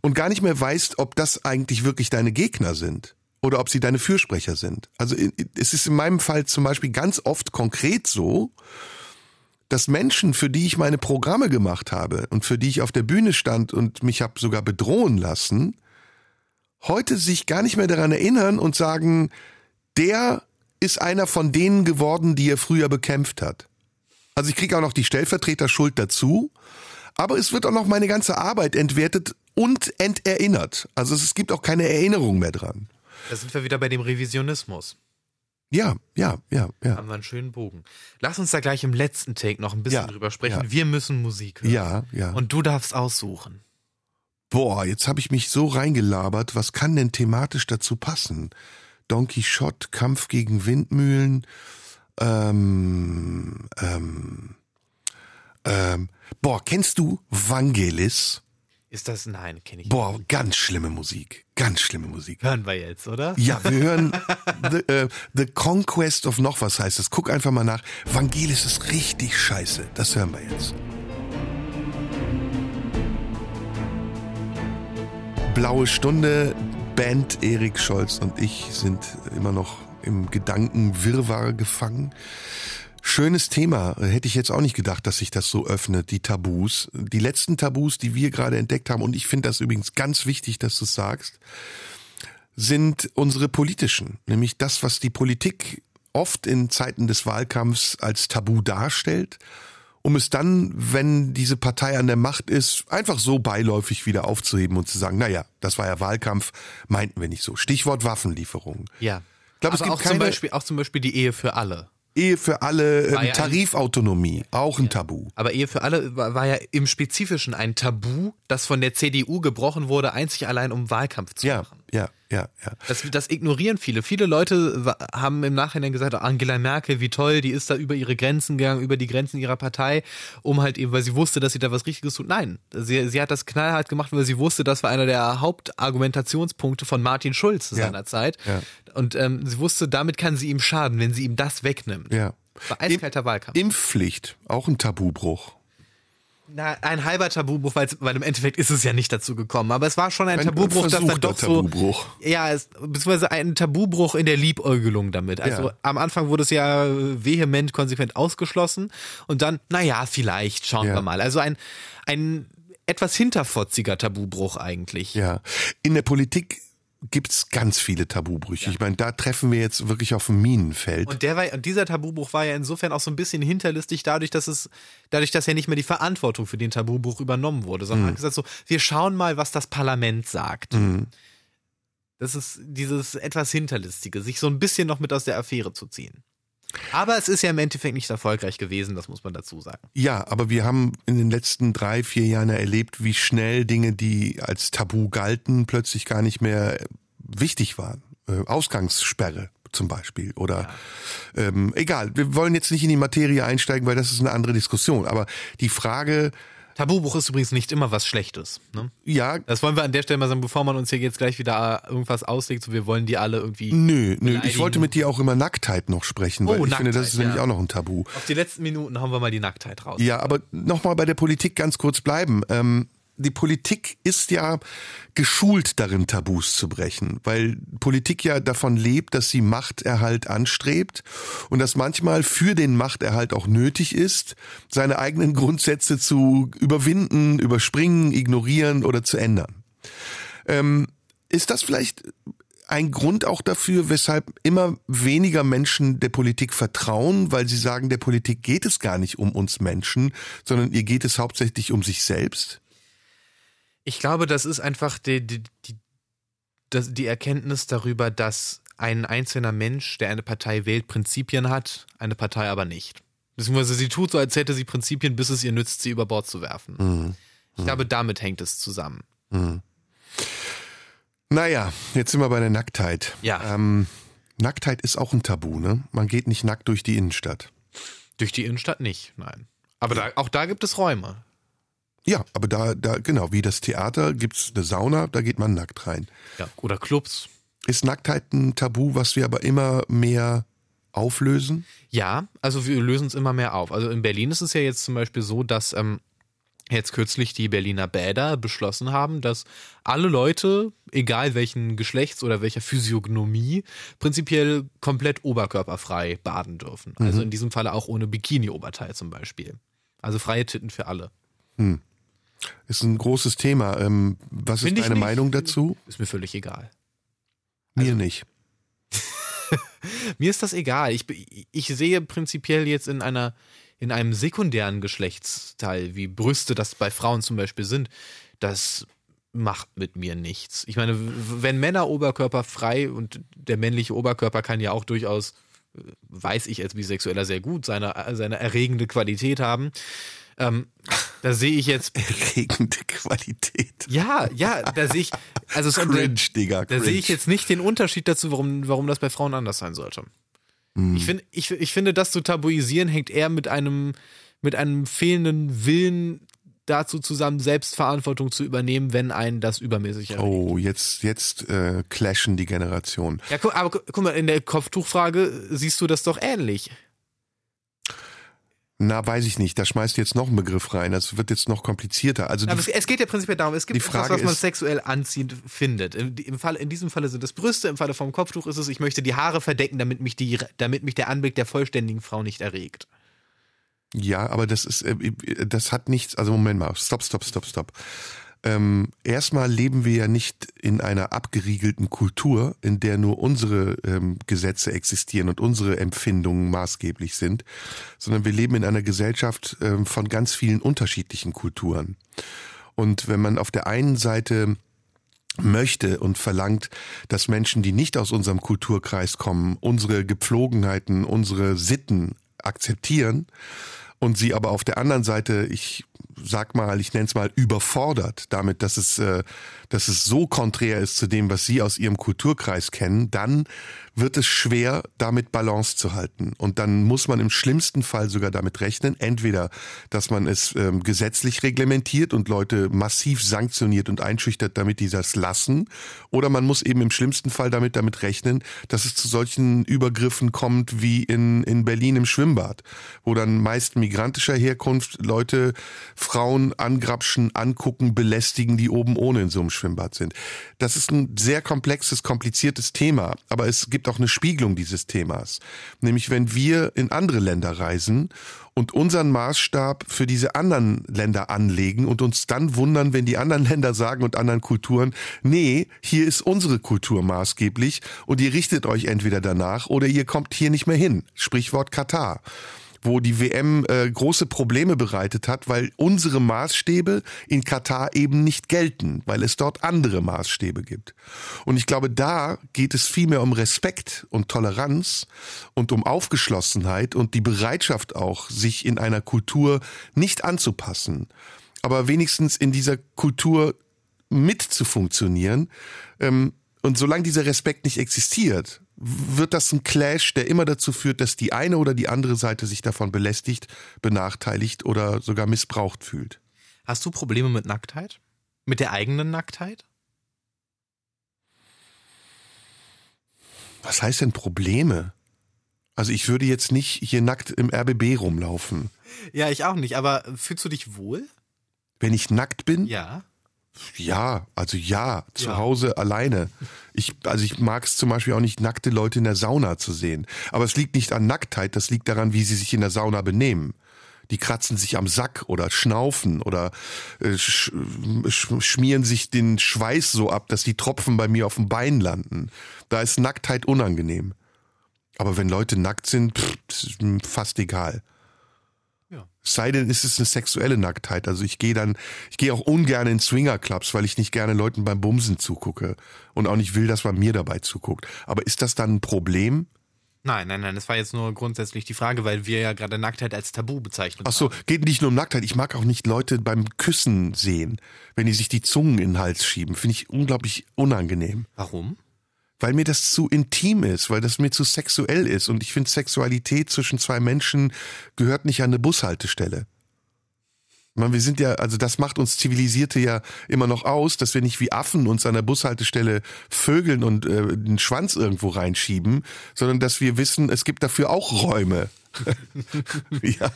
und gar nicht mehr weißt, ob das eigentlich wirklich deine Gegner sind oder ob sie deine Fürsprecher sind. Also es ist in meinem Fall zum Beispiel ganz oft konkret so, dass Menschen, für die ich meine Programme gemacht habe und für die ich auf der Bühne stand und mich habe sogar bedrohen lassen, heute sich gar nicht mehr daran erinnern und sagen, der ist einer von denen geworden, die er früher bekämpft hat. Also ich kriege auch noch die Stellvertreterschuld dazu, aber es wird auch noch meine ganze Arbeit entwertet, und enterinnert. Also es gibt auch keine Erinnerung mehr dran. Da sind wir wieder bei dem Revisionismus. Ja, ja, ja, ja. Haben wir einen schönen Bogen. Lass uns da gleich im letzten Take noch ein bisschen Ja, drüber sprechen. ja. Wir müssen Musik hören. Ja, ja. Und du darfst aussuchen. Boah, jetzt habe ich mich so reingelabert. Was kann denn thematisch dazu passen? Don Quixote, Kampf gegen Windmühlen. Ähm, ähm, ähm, boah, kennst du Vangelis? Ist das? Nein, kenne ich Boah, ganz schlimme Musik. Ganz schlimme Musik. Hören wir jetzt, oder? Ja, wir hören The, äh, The Conquest of noch was heißt es. Guck einfach mal nach. Vangelis ist richtig scheiße. Das hören wir jetzt. Blaue Stunde, Band Erik Scholz und ich sind immer noch im Gedankenwirrwarr gefangen. Schönes Thema. Hätte ich jetzt auch nicht gedacht, dass sich das so öffnet, die Tabus. Die letzten Tabus, die wir gerade entdeckt haben, und ich finde das übrigens ganz wichtig, dass du es sagst, sind unsere politischen. Nämlich das, was die Politik oft in Zeiten des Wahlkampfs als Tabu darstellt, um es dann, wenn diese Partei an der Macht ist, einfach so beiläufig wieder aufzuheben und zu sagen, naja, das war ja Wahlkampf, meinten wir nicht so. Stichwort Waffenlieferung. Ja. Ich glaube, es Aber gibt auch zum, keine Beispiel, auch zum Beispiel die Ehe für alle. Ehe für alle, ähm, ja Tarifautonomie, auch ein Tabu. Aber Ehe für alle war, war ja im Spezifischen ein Tabu, das von der CDU gebrochen wurde, einzig allein um Wahlkampf zu Ja, machen. Ja, ja, ja. Das, das ignorieren viele. Viele Leute haben im Nachhinein gesagt, Angela Merkel, wie toll, die ist da über ihre Grenzen gegangen, über die Grenzen ihrer Partei, um halt eben, weil sie wusste, dass sie da was Richtiges tut. Nein, sie, sie hat das knallhart gemacht, weil sie wusste, das war einer der Hauptargumentationspunkte von Martin Schulz Ja, seinerzeit. ja. Und ähm, sie wusste, damit kann sie ihm schaden, wenn sie ihm das wegnimmt. ja. War eiskalter Wahlkampf. Impfpflicht, auch ein Tabubruch. Na, ein halber Tabubruch, weil, weil im Endeffekt ist es ja nicht dazu gekommen. Aber es war schon ein, Ein Tabubruch, das dann doch so. Tabubruch. Ja, es, beziehungsweise ein Tabubruch in der Liebäugelung damit. Also Ja. am Anfang wurde es ja vehement, konsequent ausgeschlossen und dann, naja, vielleicht, schauen Ja. wir mal. Also ein, ein etwas hinterfotziger Tabubruch eigentlich. Ja. In der Politik gibt's ganz viele Tabubrüche. Ich meine, da treffen wir jetzt wirklich auf ein Minenfeld. Und der war, und dieser Tabubruch war ja insofern auch so ein bisschen hinterlistig, dadurch, dass es, dadurch, dass ja nicht mehr die Verantwortung für den Tabubruch übernommen wurde, sondern Mhm. hat gesagt so, wir schauen mal, was das Parlament sagt. Das ist dieses etwas Hinterlistige, sich so ein bisschen noch mit aus der Affäre zu ziehen. Aber es ist ja im Endeffekt nicht erfolgreich gewesen, das muss man dazu sagen. Ja, aber wir haben in den letzten drei, vier Jahren ja erlebt, wie schnell Dinge, die als Tabu galten, plötzlich gar nicht mehr wichtig waren. Äh, Ausgangssperre zum Beispiel oder ähm, egal. Wir wollen jetzt nicht in die Materie einsteigen, weil das ist eine andere Diskussion. Aber die Frage, Tabubruch ist übrigens nicht immer was Schlechtes. Ne? ja, Das wollen wir an der Stelle mal sagen, bevor man uns hier jetzt gleich wieder irgendwas auslegt, so wir wollen die alle irgendwie nö, nö. Ich wollte mit dir auch über Nacktheit noch sprechen, weil Oh, ich finde, das ist Nacktheit, nämlich ja. auch noch ein Tabu. auf die letzten Minuten hauen wir mal die Nacktheit raus. Ja, aber nochmal bei der Politik ganz kurz bleiben. Ähm, die Politik ist ja geschult darin, Tabus zu brechen, weil Politik ja davon lebt, dass sie Machterhalt anstrebt und dass manchmal für den Machterhalt auch nötig ist, seine eigenen Grundsätze zu überwinden, überspringen, ignorieren oder zu ändern. Ähm, ist das vielleicht ein Grund auch dafür, weshalb immer weniger Menschen der Politik vertrauen, weil sie sagen, der Politik geht es gar nicht um uns Menschen, sondern ihr geht es hauptsächlich um sich selbst? Ich glaube, das ist einfach die, die, die, das, die Erkenntnis darüber, dass ein einzelner Mensch, der eine Partei wählt, Prinzipien hat, eine Partei aber nicht. Beziehungsweise sie tut so, als hätte sie Prinzipien, bis es ihr nützt, sie über Bord zu werfen. Ich glaube, damit hängt es zusammen. Naja, jetzt sind wir bei der Nacktheit. Ja. Ähm, Nacktheit ist auch ein Tabu, ne? Man geht nicht nackt durch die Innenstadt. Durch die Innenstadt nicht, nein. Aber da, auch da gibt es Räume. Ja, aber da, da, genau, wie das Theater gibt's eine Sauna, da geht man nackt rein. Ja. Oder Clubs. Ist Nacktheit ein Tabu, was wir aber immer mehr auflösen? Ja, also wir lösen es immer mehr auf. Also in Berlin ist es ja jetzt zum Beispiel so, dass ähm, jetzt kürzlich die Berliner Bäder beschlossen haben, dass alle Leute, egal welchen Geschlechts oder welcher Physiognomie, prinzipiell komplett oberkörperfrei baden dürfen. Also in diesem Falle auch ohne Bikini-Oberteil zum Beispiel. Also freie Titten für alle. Ist ein großes Thema. Ähm, was ist Find ich deine nicht. Meinung dazu? Ist mir völlig egal. Mir nicht. Mir ist das egal. Ich, ich sehe prinzipiell jetzt in einer, in einem sekundären Geschlechtsteil, wie Brüste das bei Frauen zum Beispiel sind, dass macht mit mir nichts. Ich meine, wenn Männer Oberkörper frei und der männliche Oberkörper kann ja auch durchaus, äh, weiß ich als Bisexueller sehr gut, seine, seine erregende Qualität haben. Ähm, da sehe ich jetzt, Erregende Qualität. ja, ja, da sehe ich, also Cringe, Digga. da sehe ich jetzt nicht den Unterschied dazu, warum, warum das bei Frauen anders sein sollte. Hm. Ich, find, ich, ich finde, das zu tabuisieren hängt eher mit einem, mit einem fehlenden Willen dazu zusammen, Selbstverantwortung zu übernehmen, wenn einen das übermäßig erregt. Oh, jetzt, jetzt äh, clashen die Generationen. Ja, guck, aber gu- guck mal, in der Kopftuchfrage siehst du das doch ähnlich. Na, weiß ich nicht. Da schmeißt du jetzt noch einen Begriff rein. Das wird jetzt noch komplizierter. Also Aber es, es geht ja prinzipiell darum, es gibt die Frage etwas, was man ist- sexuell anziehend findet. Im, im, Fall, in diesem Falle sind es Brüste, im Falle vom Kopftuch ist es, ich möchte die Haare verdecken, damit mich, die, damit mich der Anblick der vollständigen Frau nicht erregt. ja, aber das ist, äh, das hat nichts. Also Moment mal. Stopp, stopp, stopp, stopp. Ähm, erstmal leben wir ja nicht in einer abgeriegelten Kultur, in der nur unsere ähm, Gesetze existieren und unsere Empfindungen maßgeblich sind, sondern wir leben in einer Gesellschaft ähm, von ganz vielen unterschiedlichen Kulturen. Und wenn man auf der einen Seite möchte und verlangt, dass Menschen, die nicht aus unserem Kulturkreis kommen, unsere Gepflogenheiten, unsere Sitten akzeptieren und sie aber auf der anderen Seite, ich sag mal, ich nenne es mal überfordert damit, dass es, äh, dass es so konträr ist zu dem, was sie aus ihrem Kulturkreis kennen, dann wird es schwer, damit Balance zu halten. Und dann muss man im schlimmsten Fall sogar damit rechnen, entweder, dass man es ähm, gesetzlich reglementiert und Leute massiv sanktioniert und einschüchtert, damit die das lassen, oder man muss eben im schlimmsten Fall damit damit rechnen, dass es zu solchen Übergriffen kommt wie in, in Berlin im Schwimmbad, wo dann meist migrantischer Herkunft Leute Frauen angrapschen, angucken, belästigen, die oben ohne in so einem Schwimmbad sind. Das ist ein sehr komplexes, kompliziertes Thema, aber es gibt auch eine Spiegelung dieses Themas. Nämlich wenn wir in andere Länder reisen und unseren Maßstab für diese anderen Länder anlegen und uns dann wundern, wenn die anderen Länder sagen und anderen Kulturen, nee, hier ist unsere Kultur maßgeblich und ihr richtet euch entweder danach oder ihr kommt hier nicht mehr hin. Sprichwort Katar wo die WM äh, große Probleme bereitet hat, weil unsere Maßstäbe in Katar eben nicht gelten, weil es dort andere Maßstäbe gibt. Und ich glaube, da geht es vielmehr um Respekt und Toleranz und um Aufgeschlossenheit und die Bereitschaft auch, sich in einer Kultur nicht anzupassen, aber wenigstens in dieser Kultur mit zu funktionieren. Ähm, und solange dieser Respekt nicht existiert, wird das ein Clash, der immer dazu führt, dass die eine oder die andere Seite sich davon belästigt, benachteiligt oder sogar missbraucht fühlt. Hast du Probleme mit Nacktheit? Mit der eigenen Nacktheit? Was heißt denn Probleme? Also ich würde jetzt nicht hier nackt im RBB rumlaufen. Ja, ich auch nicht, aber fühlst du dich wohl? Wenn ich nackt bin? Ja. Ja, also ja, zu Ja. Hause alleine. Ich, also ich mag es zum Beispiel auch nicht, nackte Leute in der Sauna zu sehen. Aber es liegt nicht an Nacktheit, das liegt daran, wie sie sich in der Sauna benehmen. Die kratzen sich am Sack oder schnaufen oder äh, sch sch schmieren sich den Schweiß so ab, dass die Tropfen bei mir auf dem Bein landen. Da ist Nacktheit unangenehm. Aber wenn Leute nackt sind, pff, fast egal. Sei denn, es ist eine sexuelle Nacktheit. Also ich gehe dann, ich gehe auch ungern in Swingerclubs, weil ich nicht gerne Leuten beim Bumsen zugucke und auch nicht will, dass man mir dabei zuguckt. Aber ist das dann ein Problem? Nein, nein, nein, das war jetzt nur grundsätzlich die Frage, weil wir ja gerade Nacktheit als Tabu bezeichnet Ach so, geht nicht nur um Nacktheit. Ich mag auch nicht Leute beim Küssen sehen, wenn die sich die Zungen in den Hals schieben. Finde ich unglaublich unangenehm. Warum? Weil mir das zu intim ist, weil das mir zu sexuell ist. Und ich finde, Sexualität zwischen zwei Menschen gehört nicht an eine Bushaltestelle. Man, wir sind ja, also das macht uns Zivilisierte ja immer noch aus, dass wir nicht wie Affen uns an der Bushaltestelle vögeln und äh, den Schwanz irgendwo reinschieben, sondern dass wir wissen, es gibt dafür auch Räume. ja.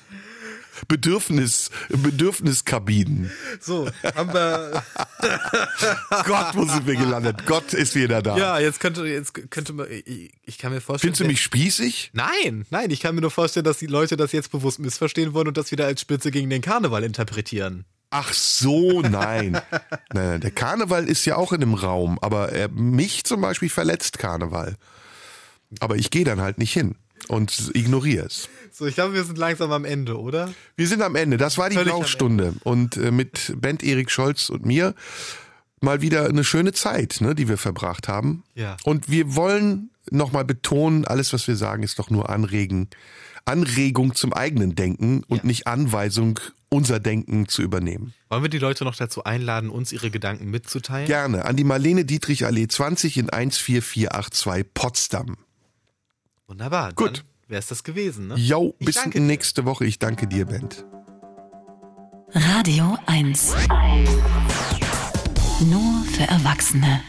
Bedürfnis, Bedürfniskabinen. So, haben wir. Gott, wo sind wir gelandet? Gott ist wieder da. ja, jetzt könnte, jetzt könnte man. Ich, ich kann mir vorstellen. Findest du mich spießig? Nein, nein, ich kann mir nur vorstellen, dass die Leute das jetzt bewusst missverstehen wollen und das wieder als Spitze gegen den Karneval interpretieren. Ach so, nein. nein. Der Karneval ist ja auch in dem Raum, aber er, mich zum Beispiel verletzt Karneval. Aber ich gehe dann halt nicht hin und ignoriere es. So, ich glaube, wir sind langsam am Ende, oder? Wir sind am Ende. Das war die Blaustunde. Und äh, mit Bent Erik Scholz und mir mal wieder eine schöne Zeit, ne, die wir verbracht haben. Ja. Und wir wollen nochmal betonen, alles, was wir sagen, ist doch nur Anregen, Anregung zum eigenen Denken und Ja. nicht Anweisung, unser Denken zu übernehmen. Wollen wir die Leute noch dazu einladen, uns ihre Gedanken mitzuteilen? Gerne an die Marlene Dietrich Allee 20 in 14482 Potsdam. Wunderbar. Gut. Wäre es das gewesen, ne? Jo, Ich bis danke dir. nächste Woche. Ich danke dir, Bent. Radio 1. Nur für Erwachsene.